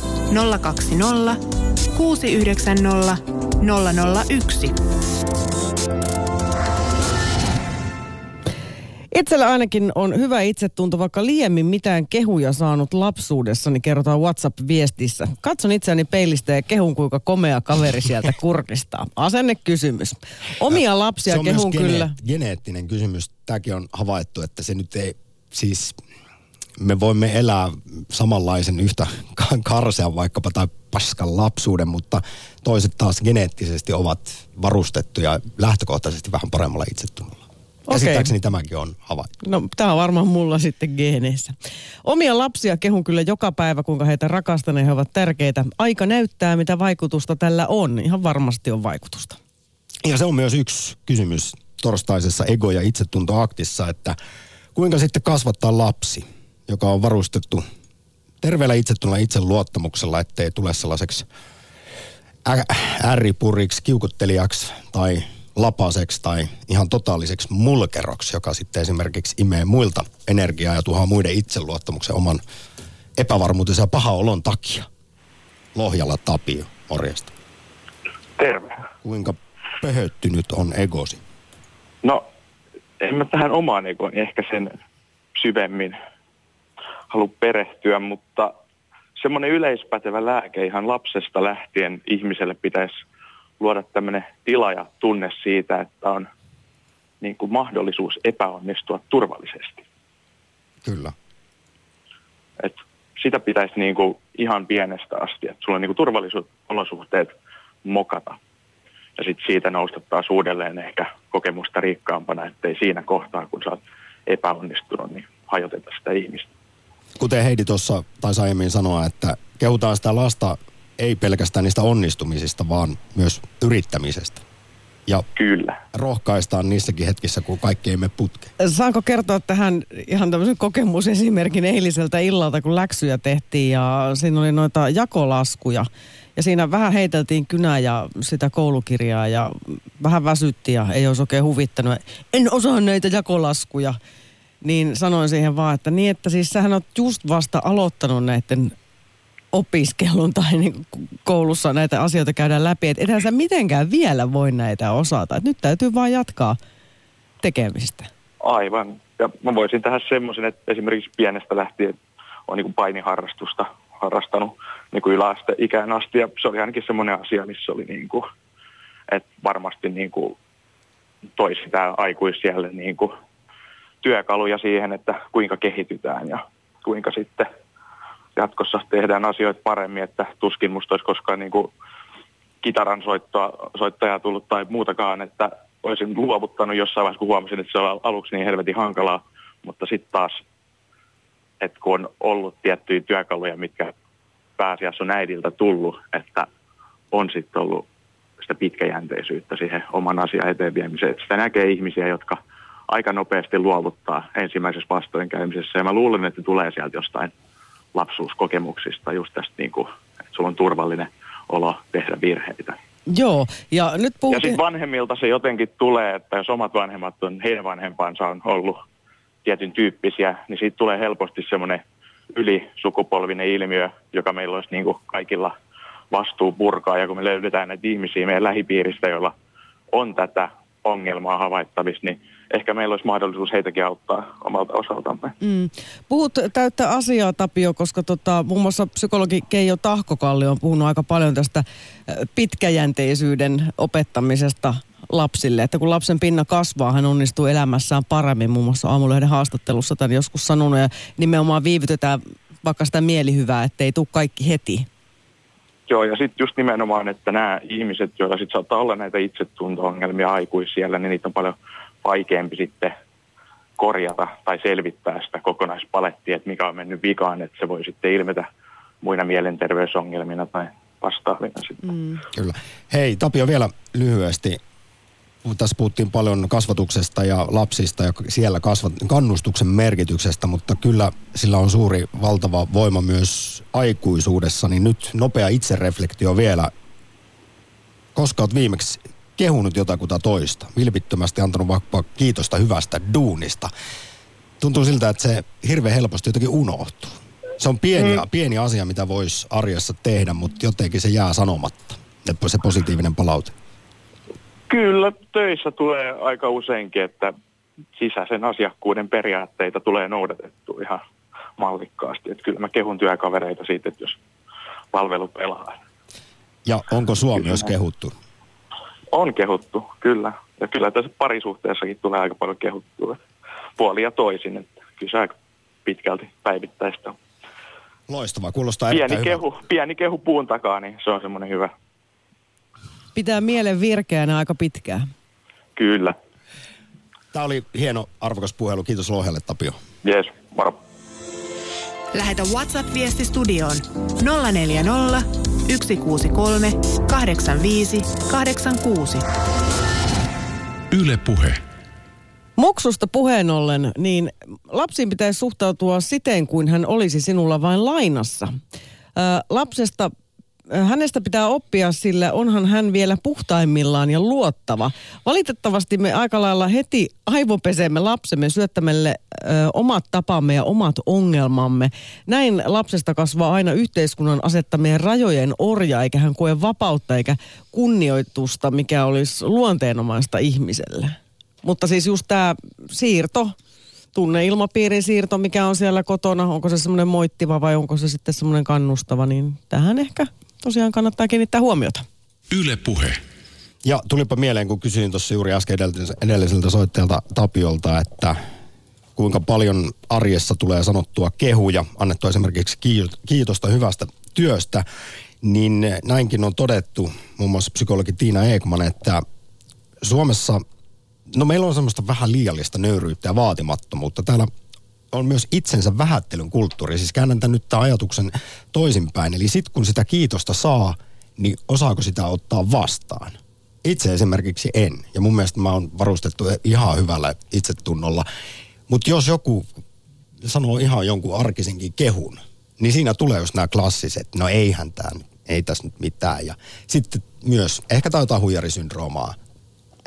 020 690 001. Itsellä ainakin on hyvä itsetunto, vaikka liemmin mitään kehuja saanut lapsuudessani, kerrotaan WhatsApp-viestissä. Katson itseäni peilistä ja kehun, kuinka komea kaveri sieltä (laughs) kurkistaa. Asennekysymys. Omia lapsia se kehun gene- kyllä. geneettinen kysymys. Tämäkin on havaittu, että se nyt ei, siis me voimme elää samanlaisen yhtä karsean vaikkapa tai paskan lapsuuden, mutta toiset taas geneettisesti ovat varustettuja lähtökohtaisesti vähän paremmalla itsetunnolla. Käsittääkseni tämäkin on havaittu. No, tämä on varmaan mulla sitten geeneissä. Omia lapsia kehun kyllä joka päivä, kuinka heitä rakastan ja he ovat tärkeitä. Aika näyttää, mitä vaikutusta tällä on. Ihan varmasti on vaikutusta. Ja se on myös yksi kysymys torstaisessa ego- ja itsetuntoaktissa, että kuinka sitten kasvattaa lapsi, joka on varustettu terveellä itsetunnolla itseluottamuksella, ettei tule sellaiseksi ä- ärripuriksi, kiukuttelijaksi tai lapaseksi tai ihan totaaliseksi mulkeroksi, joka sitten esimerkiksi imee muilta energiaa ja tuhaa muiden itseluottamuksen oman epävarmuutensa ja paha olon takia. Lohjalla Tapio, morjesta. Terve. Kuinka pöhöttynyt on egosi? No, en mä tähän omaan egoon ehkä sen syvemmin halua perehtyä, mutta semmoinen yleispätevä lääke ihan lapsesta lähtien ihmiselle pitäisi luoda tämmöinen tila ja tunne siitä, että on niin kuin mahdollisuus epäonnistua turvallisesti. Kyllä. Et sitä pitäisi niin kuin ihan pienestä asti, että sulla on niin turvallisuusolosuhteet mokata. Ja sitten siitä nousta taas uudelleen ehkä kokemusta rikkaampana, ettei siinä kohtaa, kun sä oot epäonnistunut, niin hajoteta sitä ihmistä. Kuten Heidi tuossa taisi aiemmin sanoa, että kehutaan sitä lasta ei pelkästään niistä onnistumisista, vaan myös yrittämisestä. Ja Kyllä. rohkaistaan niissäkin hetkissä, kun kaikki ei mene putkeen. Saanko kertoa tähän ihan tämmöisen kokemusesimerkin eiliseltä illalta, kun läksyjä tehtiin ja siinä oli noita jakolaskuja. Ja siinä vähän heiteltiin kynää ja sitä koulukirjaa ja vähän väsytti ja ei olisi oikein huvittanut. En osaa näitä jakolaskuja. Niin sanoin siihen vaan, että niin, että siis sähän oot just vasta aloittanut näiden opiskelun tai niin koulussa näitä asioita käydään läpi. Että ethän sä mitenkään vielä voi näitä osata. Et nyt täytyy vaan jatkaa tekemistä. Aivan. Ja mä voisin tehdä semmoisen, että esimerkiksi pienestä lähtien on niin painiharrastusta harrastanut niin kuin yläasteikään asti. Ja se oli ainakin semmoinen asia, missä oli niin kuin, että varmasti niin kuin toi sitä aikuisielle niin kuin työkaluja siihen, että kuinka kehitytään ja kuinka sitten jatkossa tehdään asioita paremmin, että tuskin musta olisi koskaan niin kuin kitaran soittoa, soittajaa tullut tai muutakaan, että olisin luovuttanut jossain vaiheessa, kun huomasin, että se on aluksi niin helvetin hankalaa, mutta sitten taas, että kun on ollut tiettyjä työkaluja, mitkä pääasiassa on äidiltä tullut, että on sitten ollut sitä pitkäjänteisyyttä siihen oman asian eteen viemiseen. Sitä näkee ihmisiä, jotka aika nopeasti luovuttaa ensimmäisessä vastoinkäymisessä. Ja mä luulen, että tulee sieltä jostain lapsuuskokemuksista, just tästä, niin kuin, että sulla on turvallinen olo tehdä virheitä. Joo, ja nyt Ja puhutin... sitten vanhemmilta se jotenkin tulee, että jos omat vanhemmat on, heidän vanhempansa on ollut tietyn tyyppisiä, niin siitä tulee helposti semmoinen ylisukupolvinen ilmiö, joka meillä olisi niin kuin kaikilla vastuu purkaa. Ja kun me löydetään näitä ihmisiä meidän lähipiiristä, joilla on tätä ongelmaa havaittavissa, niin ehkä meillä olisi mahdollisuus heitäkin auttaa omalta osaltamme. Mm. Puhut täyttä asiaa, Tapio, koska tota, muun muassa psykologi Keijo Tahkokalli on puhunut aika paljon tästä äh, pitkäjänteisyyden opettamisesta lapsille. Että kun lapsen pinna kasvaa, hän onnistuu elämässään paremmin. Muun muassa Aamulehden haastattelussa tämän joskus sanonut. Ja nimenomaan viivytetään vaikka sitä mielihyvää, ettei tule kaikki heti. Joo, ja sitten just nimenomaan, että nämä ihmiset, joilla sitten saattaa olla näitä itsetunto-ongelmia aikuisiellä, niin niitä on paljon vaikeampi sitten korjata tai selvittää sitä kokonaispalettia, että mikä on mennyt vikaan, että se voi sitten ilmetä muina mielenterveysongelmina tai vastaavina sitten. Mm. Kyllä. Hei Tapio vielä lyhyesti. Tässä puhuttiin paljon kasvatuksesta ja lapsista ja siellä kasvat, kannustuksen merkityksestä, mutta kyllä sillä on suuri, valtava voima myös aikuisuudessa. Niin nyt nopea itsereflektio vielä. Koska olet viimeksi kehunut jotakuta toista, vilpittömästi antanut vaikka kiitosta hyvästä duunista. Tuntuu siltä, että se hirveän helposti jotenkin unohtuu. Se on pieni, mm. pieni asia, mitä voisi arjessa tehdä, mutta jotenkin se jää sanomatta. Se positiivinen palaute. Kyllä, töissä tulee aika useinkin, että sisäisen asiakkuuden periaatteita tulee noudatettu ihan mallikkaasti. Että kyllä mä kehun työkavereita siitä, että jos palvelu pelaa. Ja onko sua Kyllä. myös kehuttu? On kehuttu, kyllä. Ja kyllä tässä parisuhteessakin tulee aika paljon kehuttua. Puoli ja toisin, että kyllä se aika pitkälti päivittäistä on. Loistavaa, kuulostaa Pieni kehu, pieni kehu puun takaa, niin se on semmoinen hyvä. Pitää mielen virkeänä aika pitkään. Kyllä. Tämä oli hieno, arvokas puhelu. Kiitos Lohjalle, Tapio. Jees, moro. Lähetä WhatsApp-viesti studioon 040 163 85 86. Yle Puhe. Muksusta puheen ollen, niin lapsiin pitäisi suhtautua siten, kuin hän olisi sinulla vain lainassa. Ö, lapsesta hänestä pitää oppia, sillä onhan hän vielä puhtaimmillaan ja luottava. Valitettavasti me aika lailla heti aivopesemme lapsemme syöttämälle ö, omat tapamme ja omat ongelmamme. Näin lapsesta kasvaa aina yhteiskunnan asettamien rajojen orja, eikä hän koe vapautta eikä kunnioitusta, mikä olisi luonteenomaista ihmiselle. Mutta siis just tämä siirto, tunneilmapiirin siirto, mikä on siellä kotona, onko se semmoinen moittiva vai onko se sitten semmoinen kannustava, niin tähän ehkä tosiaan kannattaa kiinnittää huomiota. Yle Puhe. Ja tulipa mieleen, kun kysyin tuossa juuri äsken edelliseltä soittajalta Tapiolta, että kuinka paljon arjessa tulee sanottua kehuja, annettua esimerkiksi kiitosta hyvästä työstä, niin näinkin on todettu, muun muassa psykologi Tiina Eekman, että Suomessa, no meillä on semmoista vähän liiallista nöyryyttä ja vaatimattomuutta. Täällä on myös itsensä vähättelyn kulttuuri. Siis käännän tämän nyt tämän ajatuksen toisinpäin. Eli sitten kun sitä kiitosta saa, niin osaako sitä ottaa vastaan? Itse esimerkiksi en. Ja mun mielestä mä oon varustettu ihan hyvällä itsetunnolla. Mutta jos joku sanoo ihan jonkun arkisinkin kehun, niin siinä tulee just nämä klassiset, no eihän tämä ei tässä nyt mitään. Ja sitten myös ehkä tai jotain huijarisyndroomaa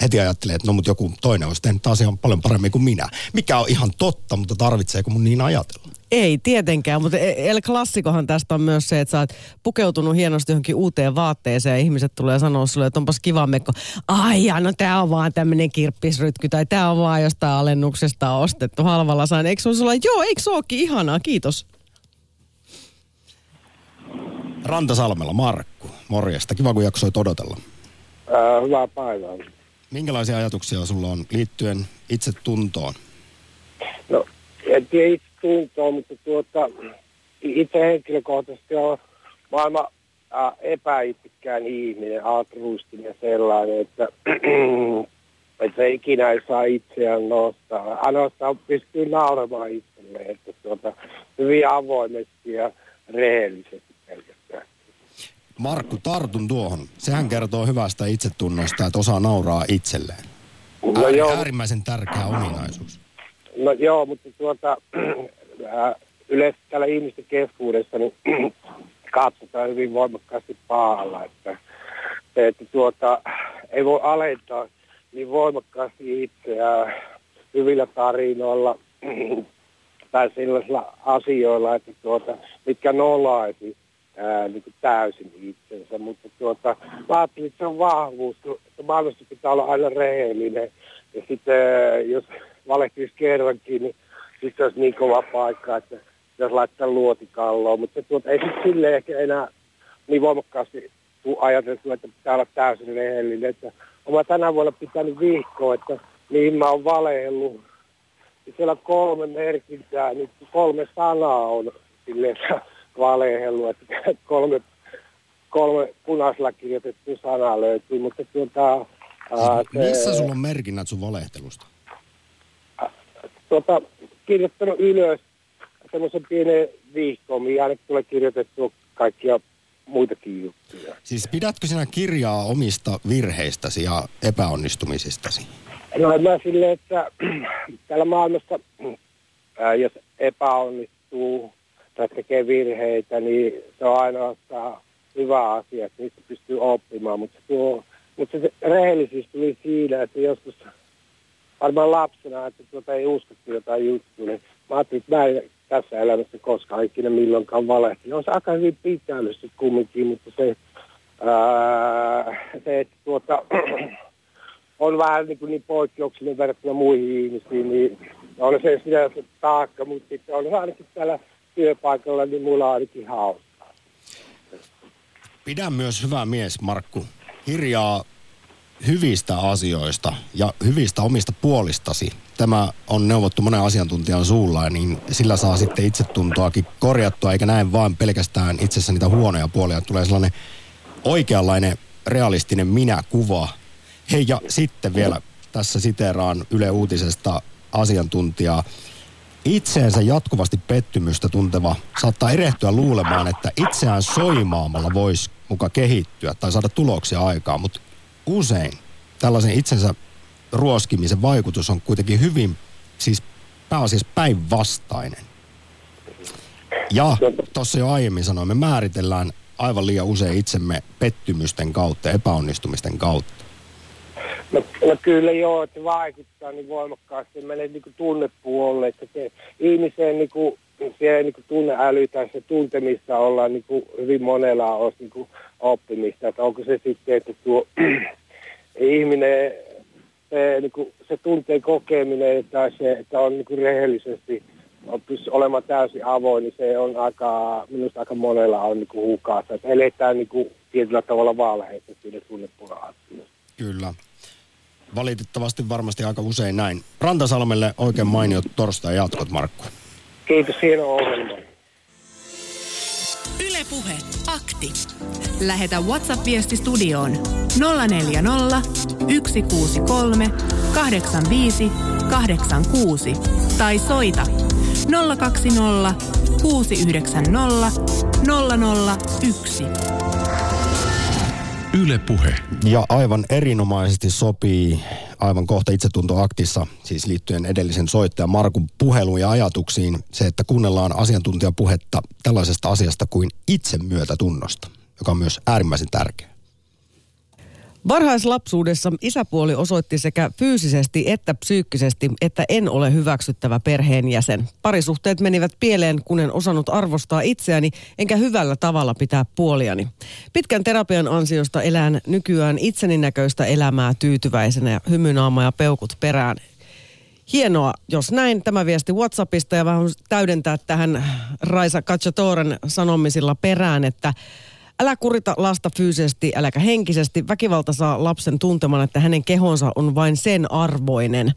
heti ajattelee, että no mutta joku toinen olisi tehnyt asian paljon paremmin kuin minä. Mikä on ihan totta, mutta tarvitseeko mun niin ajatella? Ei tietenkään, mutta e- El Klassikohan tästä on myös se, että sä oot pukeutunut hienosti johonkin uuteen vaatteeseen ja ihmiset tulee sanoa sulle, että onpas kiva mekko. Ai ja no tää on vaan tämmönen kirppisrytky tai tää on vaan jostain alennuksesta ostettu halvalla sain. Eikö sulla joo, eikö se ookin ihanaa, kiitos. Rantasalmella, Markku, morjesta. Kiva kun jaksoit odotella. Ää, hyvää päivää. Minkälaisia ajatuksia sulla on liittyen itse tuntoon? No, en tiedä itse tuntoa, mutta tuota, itse henkilökohtaisesti on maailman äh, ihminen, altruistinen ja sellainen, että, (clears throat) että se ikinä ei saa itseään nostaa. Ainoastaan pystyy nauramaan itselleen, että tuota, hyvin avoimesti ja rehellisesti. Markku, tartun tuohon. Sehän kertoo hyvästä itsetunnosta, että osaa nauraa itselleen. No joo, äärimmäisen tärkeä ominaisuus. No joo, mutta tuota, (clears throat) ää, yleensä täällä ihmisten keskuudessa niin (clears throat) katsotaan hyvin voimakkaasti pahalla, että, että tuota, ei voi alentaa niin voimakkaasti itseään hyvillä tarinoilla (clears throat) tai sellaisilla asioilla, että tuota, mitkä nolaisi ää, niin kuin täysin itsensä, mutta tuota, mä ajattelin, että se on vahvuus, että maailmassa pitää olla aina rehellinen. Ja sitten jos valehtisi kerrankin, niin sitten olisi niin kova paikka, että jos laittaa luotikalloon, mutta tuota, ei sitten silleen ehkä enää niin voimakkaasti tuu ajateltu, että pitää olla täysin rehellinen, että olen tänä vuonna pitänyt viikkoa, että mihin mä oon valehellut. Ja siellä on kolme merkintää, niin kolme sanaa on silleen, että valehellut, että (laughs) kolme, kolme punaisella kirjoitettu sanaa löytyy, mutta tuota, ää, se, Missä sulla on merkinnät sun valehtelusta? tuota, kirjoittanut ylös semmoisen pienen vihkoon, mihin aina tulee kirjoitettua kaikkia muitakin juttuja. Siis pidätkö sinä kirjaa omista virheistäsi ja epäonnistumisistasi? No en mä silleen, että (clears throat) täällä maailmassa, ää, jos epäonnistuu tai tekee virheitä, niin se on ainoastaan hyvä asia, että niistä pystyy oppimaan. Mutta, tuo, mutta se rehellisyys tuli siinä, että joskus varmaan lapsena, että tuota ei uskottu jotain juttua, niin mä ajattelin, että mä en tässä elämässä koskaan ikinä milloinkaan valehtinut. On se aika hyvin pitänyt sitten kumminkin, mutta se, ää, se että tuota, (clears throat) on vähän niin, kuin niin poikkeuksellinen verrattuna muihin ihmisiin, niin on se sinänsä taakka, mutta sitten on ainakin täällä työpaikalla, niin mulla ainakin hauskaa. Pidä myös hyvä mies, Markku, kirjaa hyvistä asioista ja hyvistä omista puolistasi. Tämä on neuvottu monen asiantuntijan suulla, niin sillä saa sitten itsetuntoakin korjattua, eikä näin vaan pelkästään itsessä niitä huonoja puolia. Tulee sellainen oikeanlainen realistinen minä-kuva. Hei, ja sitten vielä tässä siteraan Yle Uutisesta asiantuntijaa. Itseensä jatkuvasti pettymystä tunteva saattaa erehtyä luulemaan, että itseään soimaamalla voisi muka kehittyä tai saada tuloksia aikaan, mutta usein tällaisen itsensä ruoskimisen vaikutus on kuitenkin hyvin, siis pääasiassa päinvastainen. Ja tuossa jo aiemmin sanoin, me määritellään aivan liian usein itsemme pettymysten kautta, epäonnistumisten kautta. No, no kyllä joo, että vaikuttaa niin voimakkaasti meille niin tunnepuolelle, että se ihmiseen niin kuin, se niin tunneäly tai se tuntemista ollaan niin kuin hyvin monella on niin kuin oppimista, että onko se sitten, että tuo (clears throat) ihminen, se, niin kuin, se tunteen kokeminen tai se, että on niin kuin rehellisesti pystyy olemaan täysin avoin, niin se on aika, minusta aika monella on niin hukassa. Että eletään niin kuin tietyllä tavalla valheessa siinä tunnepuolella. Kyllä. Valitettavasti varmasti aika usein näin. Rantasalmelle oikein mainiot torstai jatkot, Markku. Kiitos, hieno ohjelma. Ylepuhe akti. Lähetä WhatsApp-viesti studioon 040 163 85 86 tai soita 020 690 001. Yle Puhe. Ja aivan erinomaisesti sopii aivan kohta itsetuntoaktissa, siis liittyen edellisen soittajan Markun puheluun ja ajatuksiin, se, että kuunnellaan asiantuntijapuhetta tällaisesta asiasta kuin itsemyötätunnosta, joka on myös äärimmäisen tärkeä. Varhaislapsuudessa isäpuoli osoitti sekä fyysisesti että psyykkisesti, että en ole hyväksyttävä perheenjäsen. Parisuhteet menivät pieleen, kun en osannut arvostaa itseäni, enkä hyvällä tavalla pitää puoliani. Pitkän terapian ansiosta elän nykyään itseni näköistä elämää tyytyväisenä ja hymynaama ja peukut perään. Hienoa, jos näin. Tämä viesti WhatsAppista ja vähän täydentää tähän Raisa Katsatoren sanomisilla perään, että Älä kurita lasta fyysisesti, äläkä henkisesti. Väkivalta saa lapsen tuntemaan, että hänen kehonsa on vain sen arvoinen.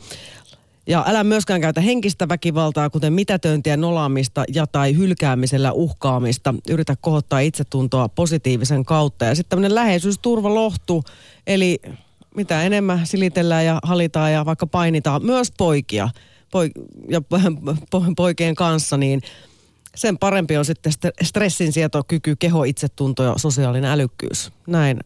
Ja älä myöskään käytä henkistä väkivaltaa, kuten mitätöintiä, nolaamista ja tai hylkäämisellä uhkaamista. Yritä kohottaa itsetuntoa positiivisen kautta. Ja sitten tämmöinen läheisyysturvalohtu, eli mitä enemmän silitellään ja halitaan ja vaikka painitaan myös poikia poik- ja (laughs) poikien kanssa, niin – sen parempi on sitten stressinsietokyky, keho, itsetunto ja sosiaalinen älykkyys. Näin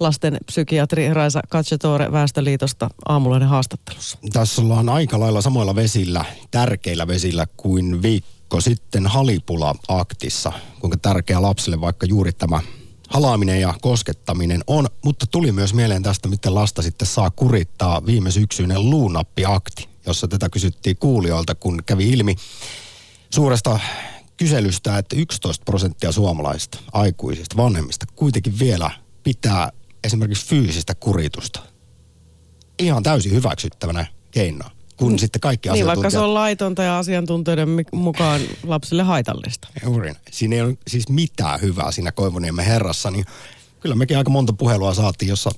lasten psykiatri Raisa Katsetore Väestöliitosta aamullainen haastattelussa. Tässä ollaan aika lailla samoilla vesillä, tärkeillä vesillä kuin viikko sitten Halipula-aktissa. Kuinka tärkeä lapselle vaikka juuri tämä halaaminen ja koskettaminen on, mutta tuli myös mieleen tästä, miten lasta sitten saa kurittaa viime syksyinen luunappiakti, jossa tätä kysyttiin kuulijoilta, kun kävi ilmi, suuresta kyselystä, että 11 prosenttia suomalaisista aikuisista, vanhemmista kuitenkin vielä pitää esimerkiksi fyysistä kuritusta ihan täysin hyväksyttävänä keinoa, kun mm. sitten kaikki Niin, vaikka se on laitonta ja asiantuntijoiden mukaan lapsille haitallista. Juuri. Siinä ei ole siis mitään hyvää siinä Koivuniemen herrassa, niin kyllä mekin aika monta puhelua saatiin, jossa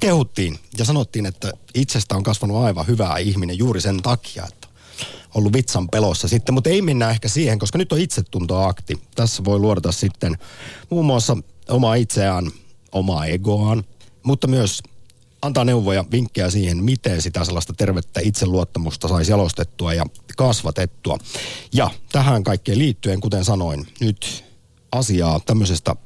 kehuttiin ja sanottiin, että itsestä on kasvanut aivan hyvää ihminen juuri sen takia, että ollut vitsan pelossa sitten, mutta ei mennä ehkä siihen, koska nyt on itsetuntoakti. Tässä voi luodata sitten muun muassa omaa itseään, omaa egoaan, mutta myös antaa neuvoja, vinkkejä siihen, miten sitä sellaista tervettä itseluottamusta saisi jalostettua ja kasvatettua. Ja tähän kaikkeen liittyen, kuten sanoin, nyt asiaa tämmöisestä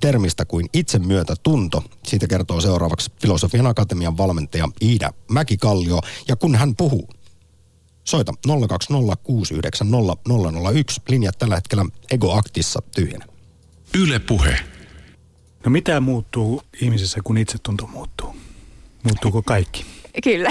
termistä kuin itsemyötätunto. Siitä kertoo seuraavaksi Filosofian Akatemian valmentaja Iida Mäkikallio. Ja kun hän puhuu Soita 020690001. Linjat tällä hetkellä Ego-aktissa tyhjänä. Yle Puhe. No mitä muuttuu ihmisessä, kun itsetunto muuttuu? Muuttuuko kaikki? Kyllä,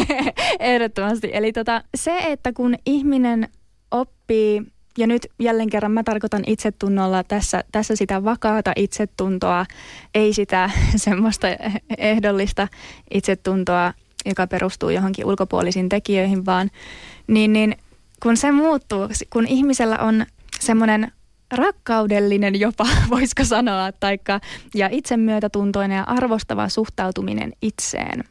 (laughs) ehdottomasti. Eli tota, se, että kun ihminen oppii, ja nyt jälleen kerran mä tarkoitan itsetunnolla tässä, tässä sitä vakaata itsetuntoa, ei sitä (laughs) semmoista ehdollista itsetuntoa, joka perustuu johonkin ulkopuolisiin tekijöihin, vaan niin, niin kun se muuttuu, kun ihmisellä on semmoinen rakkaudellinen jopa, (laughs) voisiko sanoa, taikka, ja itsemyötätuntoinen ja arvostava suhtautuminen itseen,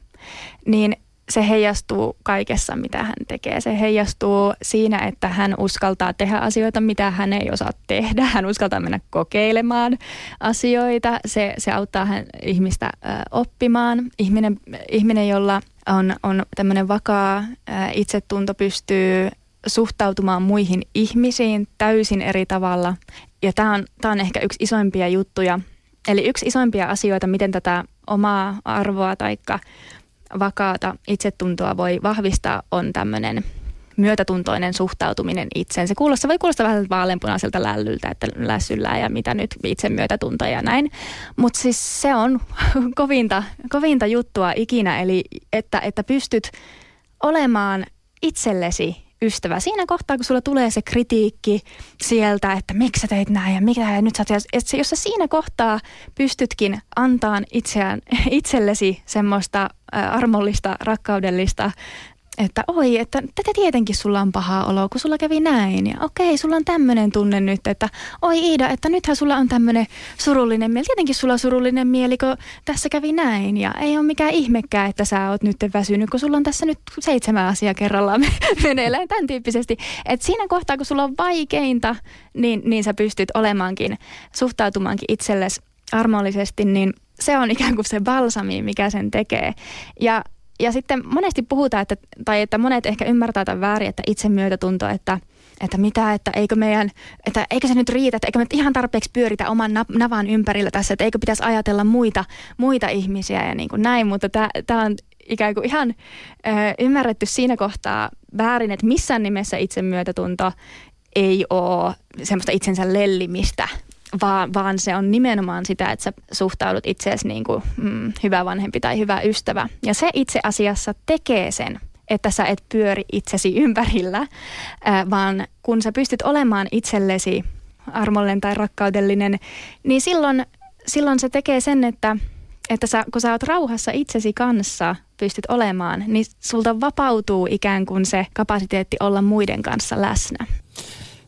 niin se heijastuu kaikessa, mitä hän tekee. Se heijastuu siinä, että hän uskaltaa tehdä asioita, mitä hän ei osaa tehdä. Hän uskaltaa mennä kokeilemaan asioita. Se, se auttaa hän, ihmistä ö, oppimaan. Ihminen, ihminen, jolla on, on tämmöinen vakaa itsetunto, pystyy suhtautumaan muihin ihmisiin täysin eri tavalla. Ja tämä on, tämä on ehkä yksi isoimpia juttuja. Eli yksi isoimpia asioita, miten tätä omaa arvoa taikka vakaata itsetuntoa voi vahvistaa, on tämmöinen myötätuntoinen suhtautuminen itseen. Se kuulostaa, voi kuulostaa vähän vaaleanpunaiselta lällyltä, että lässyllää ja mitä nyt itse myötätunto ja näin. Mutta siis se on (laughs) kovinta, kovinta juttua ikinä, eli että, että pystyt olemaan itsellesi ystävä. Siinä kohtaa, kun sulla tulee se kritiikki sieltä, että miksi sä teit näin ja mikä ja nyt sä teet, että jos sä siinä kohtaa pystytkin antaan itseään, (laughs) itsellesi semmoista armollista, rakkaudellista että oi, että tätä tietenkin sulla on paha olo, kun sulla kävi näin. Ja okei, sulla on tämmöinen tunne nyt, että oi Iida, että nythän sulla on tämmöinen surullinen mieli. Tietenkin sulla on surullinen mieli, kun tässä kävi näin. Ja ei ole mikään ihmekään, että sä oot nyt väsynyt, kun sulla on tässä nyt seitsemän asiaa kerrallaan (laughs) meneillään tämän tyyppisesti. Että siinä kohtaa, kun sulla on vaikeinta, niin, niin sä pystyt olemaankin, suhtautumaankin itsellesi armollisesti, niin se on ikään kuin se balsami, mikä sen tekee. Ja ja sitten monesti puhutaan, että, tai että monet ehkä ymmärtää tämän väärin, että itsemyötätunto, että että mitä, että eikö meidän, että eikö se nyt riitä, että eikö me ihan tarpeeksi pyöritä oman navan ympärillä tässä, että eikö pitäisi ajatella muita, muita ihmisiä ja niin kuin näin, mutta tämä on ikään kuin ihan ö, ymmärretty siinä kohtaa väärin, että missään nimessä itsemyötätunto ei ole semmoista itsensä lellimistä, vaan, vaan se on nimenomaan sitä, että sä suhtaudut itseesi niin kuin mm, hyvä vanhempi tai hyvä ystävä. Ja se itse asiassa tekee sen, että sä et pyöri itsesi ympärillä, äh, vaan kun sä pystyt olemaan itsellesi armollinen tai rakkaudellinen, niin silloin, silloin se tekee sen, että, että sä, kun sä oot rauhassa itsesi kanssa, pystyt olemaan, niin sulta vapautuu ikään kuin se kapasiteetti olla muiden kanssa läsnä.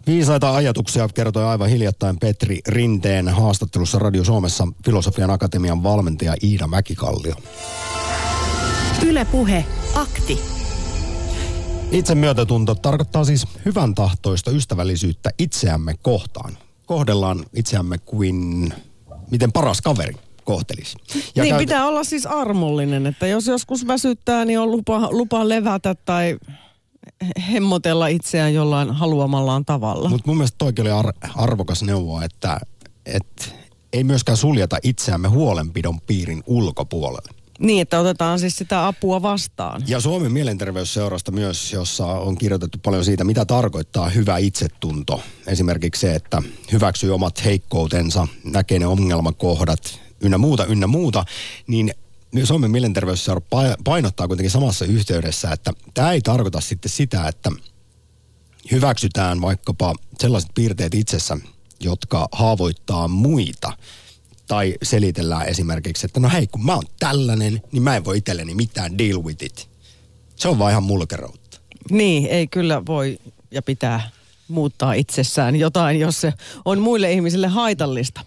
Viisaita ajatuksia kertoi aivan hiljattain Petri Rinteen haastattelussa Radio Suomessa Filosofian Akatemian valmentaja Iida Mäkikallio. Ylepuhe akti. Itse myötätunto tarkoittaa siis hyvän tahtoista ystävällisyyttä itseämme kohtaan. Kohdellaan itseämme kuin miten paras kaveri kohtelisi. Ja niin käytä... pitää olla siis armollinen, että jos joskus väsyttää, niin on lupa, lupa levätä tai hemmotella itseään jollain haluamallaan tavalla. Mutta mun mielestä toikin oli ar- arvokas neuvo, että, että ei myöskään suljeta itseämme huolenpidon piirin ulkopuolelle. Niin, että otetaan siis sitä apua vastaan. Ja Suomen mielenterveysseurasta myös, jossa on kirjoitettu paljon siitä, mitä tarkoittaa hyvä itsetunto. Esimerkiksi se, että hyväksyy omat heikkoutensa, näkee ne ongelmakohdat, ynnä muuta, ynnä muuta, niin niin Suomen mielenterveysseura painottaa kuitenkin samassa yhteydessä, että tämä ei tarkoita sitten sitä, että hyväksytään vaikkapa sellaiset piirteet itsessä, jotka haavoittaa muita. Tai selitellään esimerkiksi, että no hei, kun mä oon tällainen, niin mä en voi itselleni mitään deal with it. Se on vaan ihan mulkeroutta. Niin, ei kyllä voi ja pitää muuttaa itsessään jotain, jos se on muille ihmisille haitallista.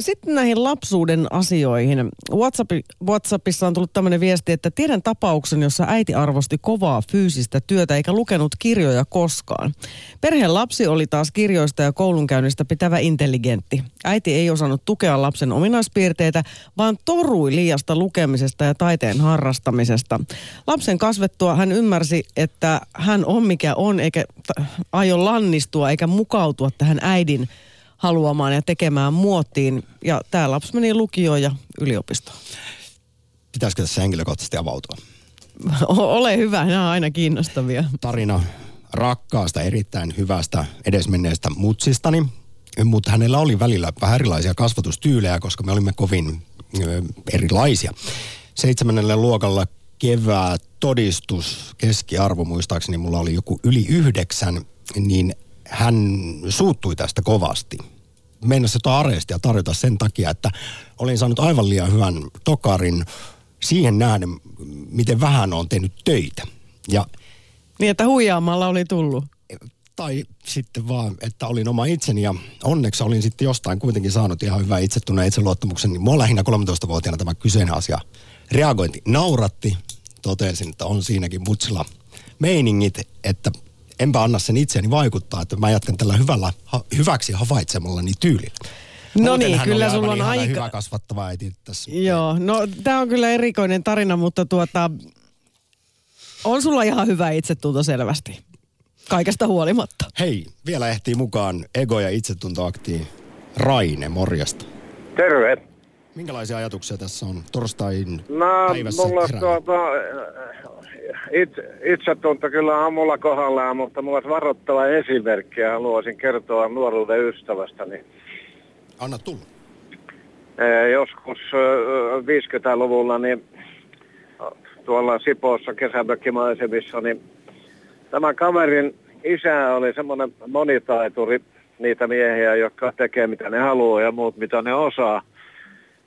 Sitten näihin lapsuuden asioihin. WhatsApp, WhatsAppissa on tullut tämmöinen viesti, että tiedän tapauksen, jossa äiti arvosti kovaa fyysistä työtä eikä lukenut kirjoja koskaan. Perheen lapsi oli taas kirjoista ja koulunkäynnistä pitävä intelligentti. Äiti ei osannut tukea lapsen ominaispiirteitä, vaan torui liiasta lukemisesta ja taiteen harrastamisesta. Lapsen kasvettua hän ymmärsi, että hän on mikä on, eikä aio lannistua eikä mukautua tähän äidin haluamaan ja tekemään muottiin. Ja tämä lapsi meni lukioon ja yliopistoon. Pitäisikö tässä henkilökohtaisesti avautua? Ole hyvä, nämä on aina kiinnostavia. Tarina rakkaasta, erittäin hyvästä edesmenneestä mutsistani. Mutta hänellä oli välillä vähän erilaisia kasvatustyylejä, koska me olimme kovin ö, erilaisia. Seitsemännellä luokalla kevää todistus, keskiarvo muistaakseni mulla oli joku yli yhdeksän, niin hän suuttui tästä kovasti. Mennessä jotain arestia tarjota sen takia, että olin saanut aivan liian hyvän tokarin siihen nähden, miten vähän on tehnyt töitä. Ja, niin, että huijaamalla oli tullut. Tai sitten vaan, että olin oma itseni ja onneksi olin sitten jostain kuitenkin saanut ihan hyvää itsetunnon ja itseluottamuksen. Niin mua lähinnä 13-vuotiaana tämä kyseinen asia reagointi nauratti, totesin, että on siinäkin mutsilla meiningit, että enpä anna sen itseäni vaikuttaa, että mä jatkan tällä hyvällä, ha, hyväksi havaitsemallani tyylillä. No Muuten niin, hän kyllä sulla on aika... hyvä kasvattava äiti tässä. Joo, no tämä on kyllä erikoinen tarina, mutta tuota, on sulla ihan hyvä itsetunto selvästi. Kaikesta huolimatta. Hei, vielä ehtii mukaan ego- ja itsetuntoaktiin Raine, morjesta. Terve. Minkälaisia ajatuksia tässä on torstain No, päivässä mulla tuota, itse, itsetunto kyllä on mulla kohdallaan, mutta mulla olisi varoittava esimerkki ja haluaisin kertoa nuoruuden ystävästäni. Anna tulla. Eh, Joskus eh, 50-luvulla niin tuolla Sipoossa kesämökkimaisemissa, niin tämän kaverin isä oli semmoinen monitaituri, niitä miehiä, jotka tekee mitä ne haluaa ja muut mitä ne osaa.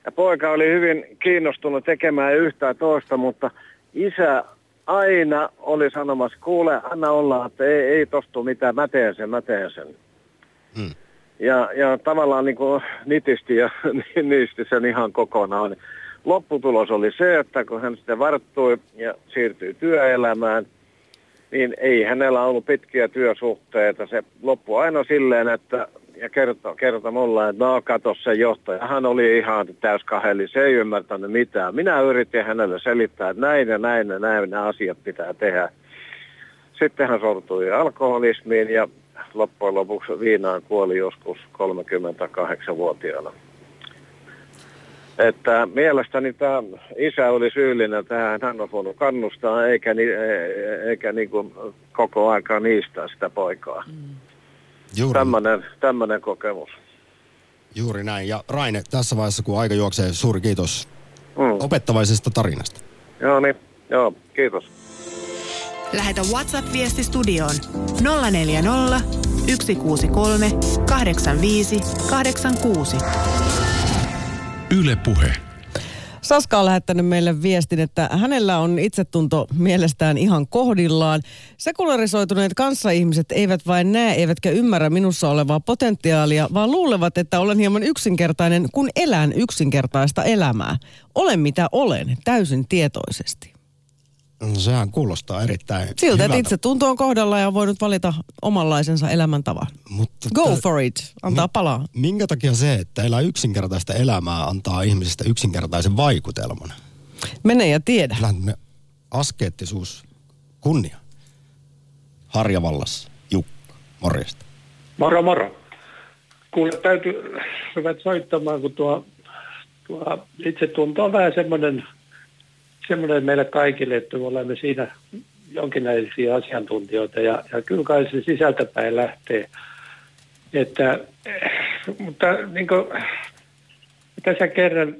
Ja poika oli hyvin kiinnostunut tekemään yhtään toista, mutta isä aina oli sanomassa, kuule, anna olla, että ei, ei tostu mitään, mä teen sen, mä teen sen. Hmm. Ja, ja tavallaan niin kuin nitisti ja (laughs) niisti sen ihan kokonaan. Lopputulos oli se, että kun hän sitten varttui ja siirtyi työelämään, niin ei hänellä ollut pitkiä työsuhteita. Se loppui aina silleen, että ja kertoi, kertoi mulle, että no kato se johtaja. Hän oli ihan täys kaheli, se ei ymmärtänyt mitään. Minä yritin hänelle selittää, että näin ja näin ja näin nämä asiat pitää tehdä. Sitten hän sortui alkoholismiin ja loppujen lopuksi viinaan kuoli joskus 38-vuotiaana. Että mielestäni tämä isä oli syyllinen tähän, hän on voinut kannustaa eikä, ni, eikä niin kuin koko aikaa niistää sitä poikaa. Juuri, Tämmöinen, tämmöinen kokemus. juuri näin. Ja Raine, tässä vaiheessa kun aika juoksee, suuri kiitos Mm. opettavaisesta tarinasta. Joo niin, joo, kiitos. Lähetä WhatsApp-viesti studioon 040 163 85 86. Yle Puhe. Saska on lähettänyt meille viestin, että hänellä on itsetunto mielestään ihan kohdillaan. Sekularisoituneet kanssaihmiset eivät vain näe eivätkä ymmärrä minussa olevaa potentiaalia, vaan luulevat, että olen hieman yksinkertainen, kun elän yksinkertaista elämää. Olen mitä olen, täysin tietoisesti. No, sehän kuulostaa erittäin Siltä, että hyvältä. itsetunto on kohdalla ja on voinut valita omanlaisensa elämäntavan. Mutta Go tää- for it, antaa Mi- palaa. Minkä takia se, että elää yksinkertaista elämää, antaa ihmisestä yksinkertaisen vaikutelman? Mene ja tiedä. Kyllähän me askeettisuus kunnia. Harjavallassa, Jukka, morjesta. Moro moro. Kuule, täytyy ruveta soittamaan, kun tuo, tuo itsetunto on vähän semmoinen, semmoinen meille kaikille, että me olemme siinä jonkinlaisia asiantuntijoita ja, ja kyllä kai se sisältäpäin lähtee. Että, eh, mutta niin kuin, tässä kerran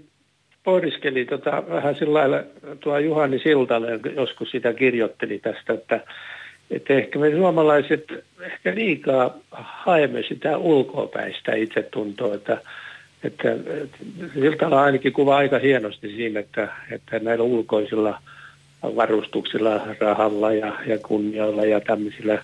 pohdiskeli tota, vähän sillä lailla, tuo Juhani Siltanen joskus sitä kirjoitteli tästä, että että ehkä me suomalaiset ehkä liikaa haemme sitä ulkopäistä itsetuntoa, että, että, että Siltala ainakin kuvaa aika hienosti siinä, että, että näillä ulkoisilla varustuksilla, rahalla ja, ja kunnialla ja tämmöisillä,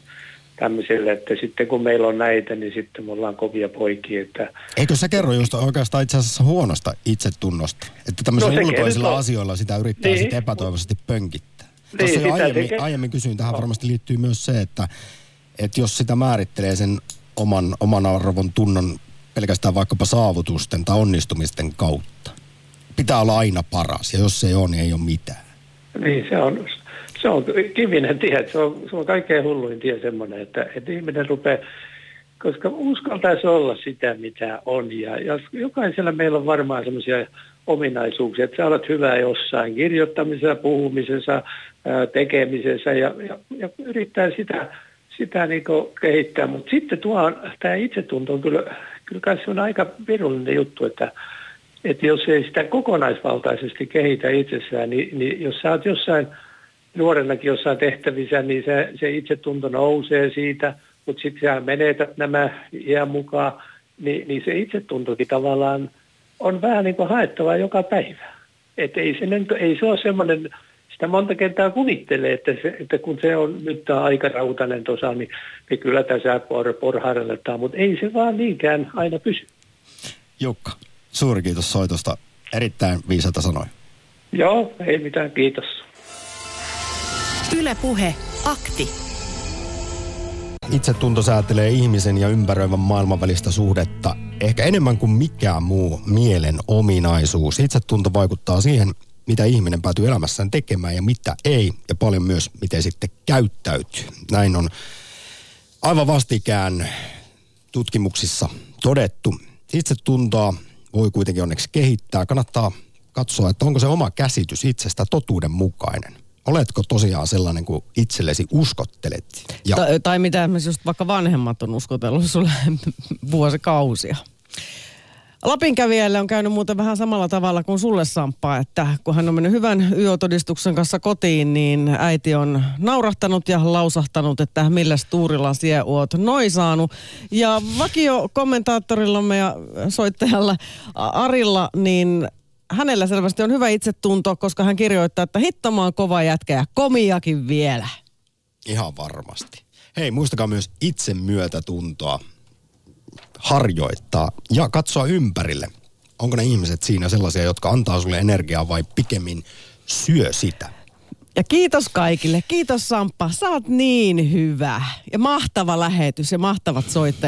tämmöisillä, että sitten kun meillä on näitä, niin sitten me ollaan kovia poikia, että Eikö se kerro just oikeastaan itse asiassa huonosta itsetunnosta? Että tämmöisillä No ulkoisilla on. asioilla sitä yrittää Niin. sitten epätoivoisesti pönkittää. Niin, Tuossa jo aiemmin, tekee. aiemmin kysyin, tähän varmasti liittyy myös se, että, että jos sitä määrittelee sen oman, oman arvon tunnon pelkästään vaikkapa saavutusten tai onnistumisten kautta. Pitää olla aina paras, ja jos se ei ole, niin ei ole mitään. Niin, se on, se on kivinen tie. Se on, se on kaikkein hulluin tie semmoinen, että, että ihminen rupeaa, koska uskaltaisi olla sitä, mitä on. Ja, ja jokaisella meillä on varmaan semmoisia ominaisuuksia, että sä olet hyvä jossain kirjoittamisessa, puhumisessa, tekemisessä ja, ja, ja yrittää sitä, sitä niin kehittää. Mutta sitten tuo, tämä itsetunto on kyllä, kyllä kai se on aika virullinen juttu, että että jos ei sitä kokonaisvaltaisesti kehitä itsessään, niin, niin jos sä oot jossain nuorenakin jossain tehtävissä, niin se, se itsetunto nousee siitä, mutta sitten sä menetät nämä iän mukaan, niin, niin se itsetuntokin tavallaan on vähän niin kuin haettava joka päivä. Että ei ei se ole semmoinen, sitä monta kertaa kuvittelee, että, se, että kun se on nyt tämä aika rautainen tuossa, niin, niin kyllä tässä por, porharelletaan, mutta ei se vaan niinkään aina pysy. Jukka, suuri kiitos soitosta. Erittäin viisaita sanoja. Joo, ei mitään, kiitos. Ylepuhe akti. Itsetunto säätelee ihmisen ja ympäröivän maailman välistä suhdetta ehkä enemmän kuin mikään muu mielen ominaisuus. Itsetunto vaikuttaa siihen, mitä ihminen päätyy elämässään tekemään ja mitä ei, ja paljon myös, miten sitten käyttäytyy. Näin on aivan vastikään tutkimuksissa todettu. Itsetuntoa voi kuitenkin onneksi kehittää. Kannattaa katsoa, että onko se oma käsitys itsestä totuuden mukainen. Oletko tosiaan sellainen kuin itsellesi uskottelet? Ja... Tai, tai mitä esimerkiksi just vaikka vanhemmat on uskotellut sulle (laughs) vuosikausia. Lapin kävijälle on käynyt muuten vähän samalla tavalla kuin sulle Samppa, että kun hän on mennyt hyvän yötodistuksen kanssa kotiin, niin äiti on naurahtanut ja lausahtanut, että millä tuurilla sie oot noin saanut. Ja vakio kommentaattorillamme ja soittajalla Arilla, niin hänellä selvästi on hyvä itsetunto, koska hän kirjoittaa, että hittomaan kova jätkä ja komiakin vielä. Ihan varmasti. Hei, muistakaa myös itsemyötätuntoa harjoittaa ja katsoa ympärille. Onko ne ihmiset siinä sellaisia, jotka antaa sulle energiaa vai pikemmin syö sitä? Ja kiitos kaikille. Kiitos Samppa. Sä oot niin hyvä. Ja mahtava lähetys ja mahtavat soittajat.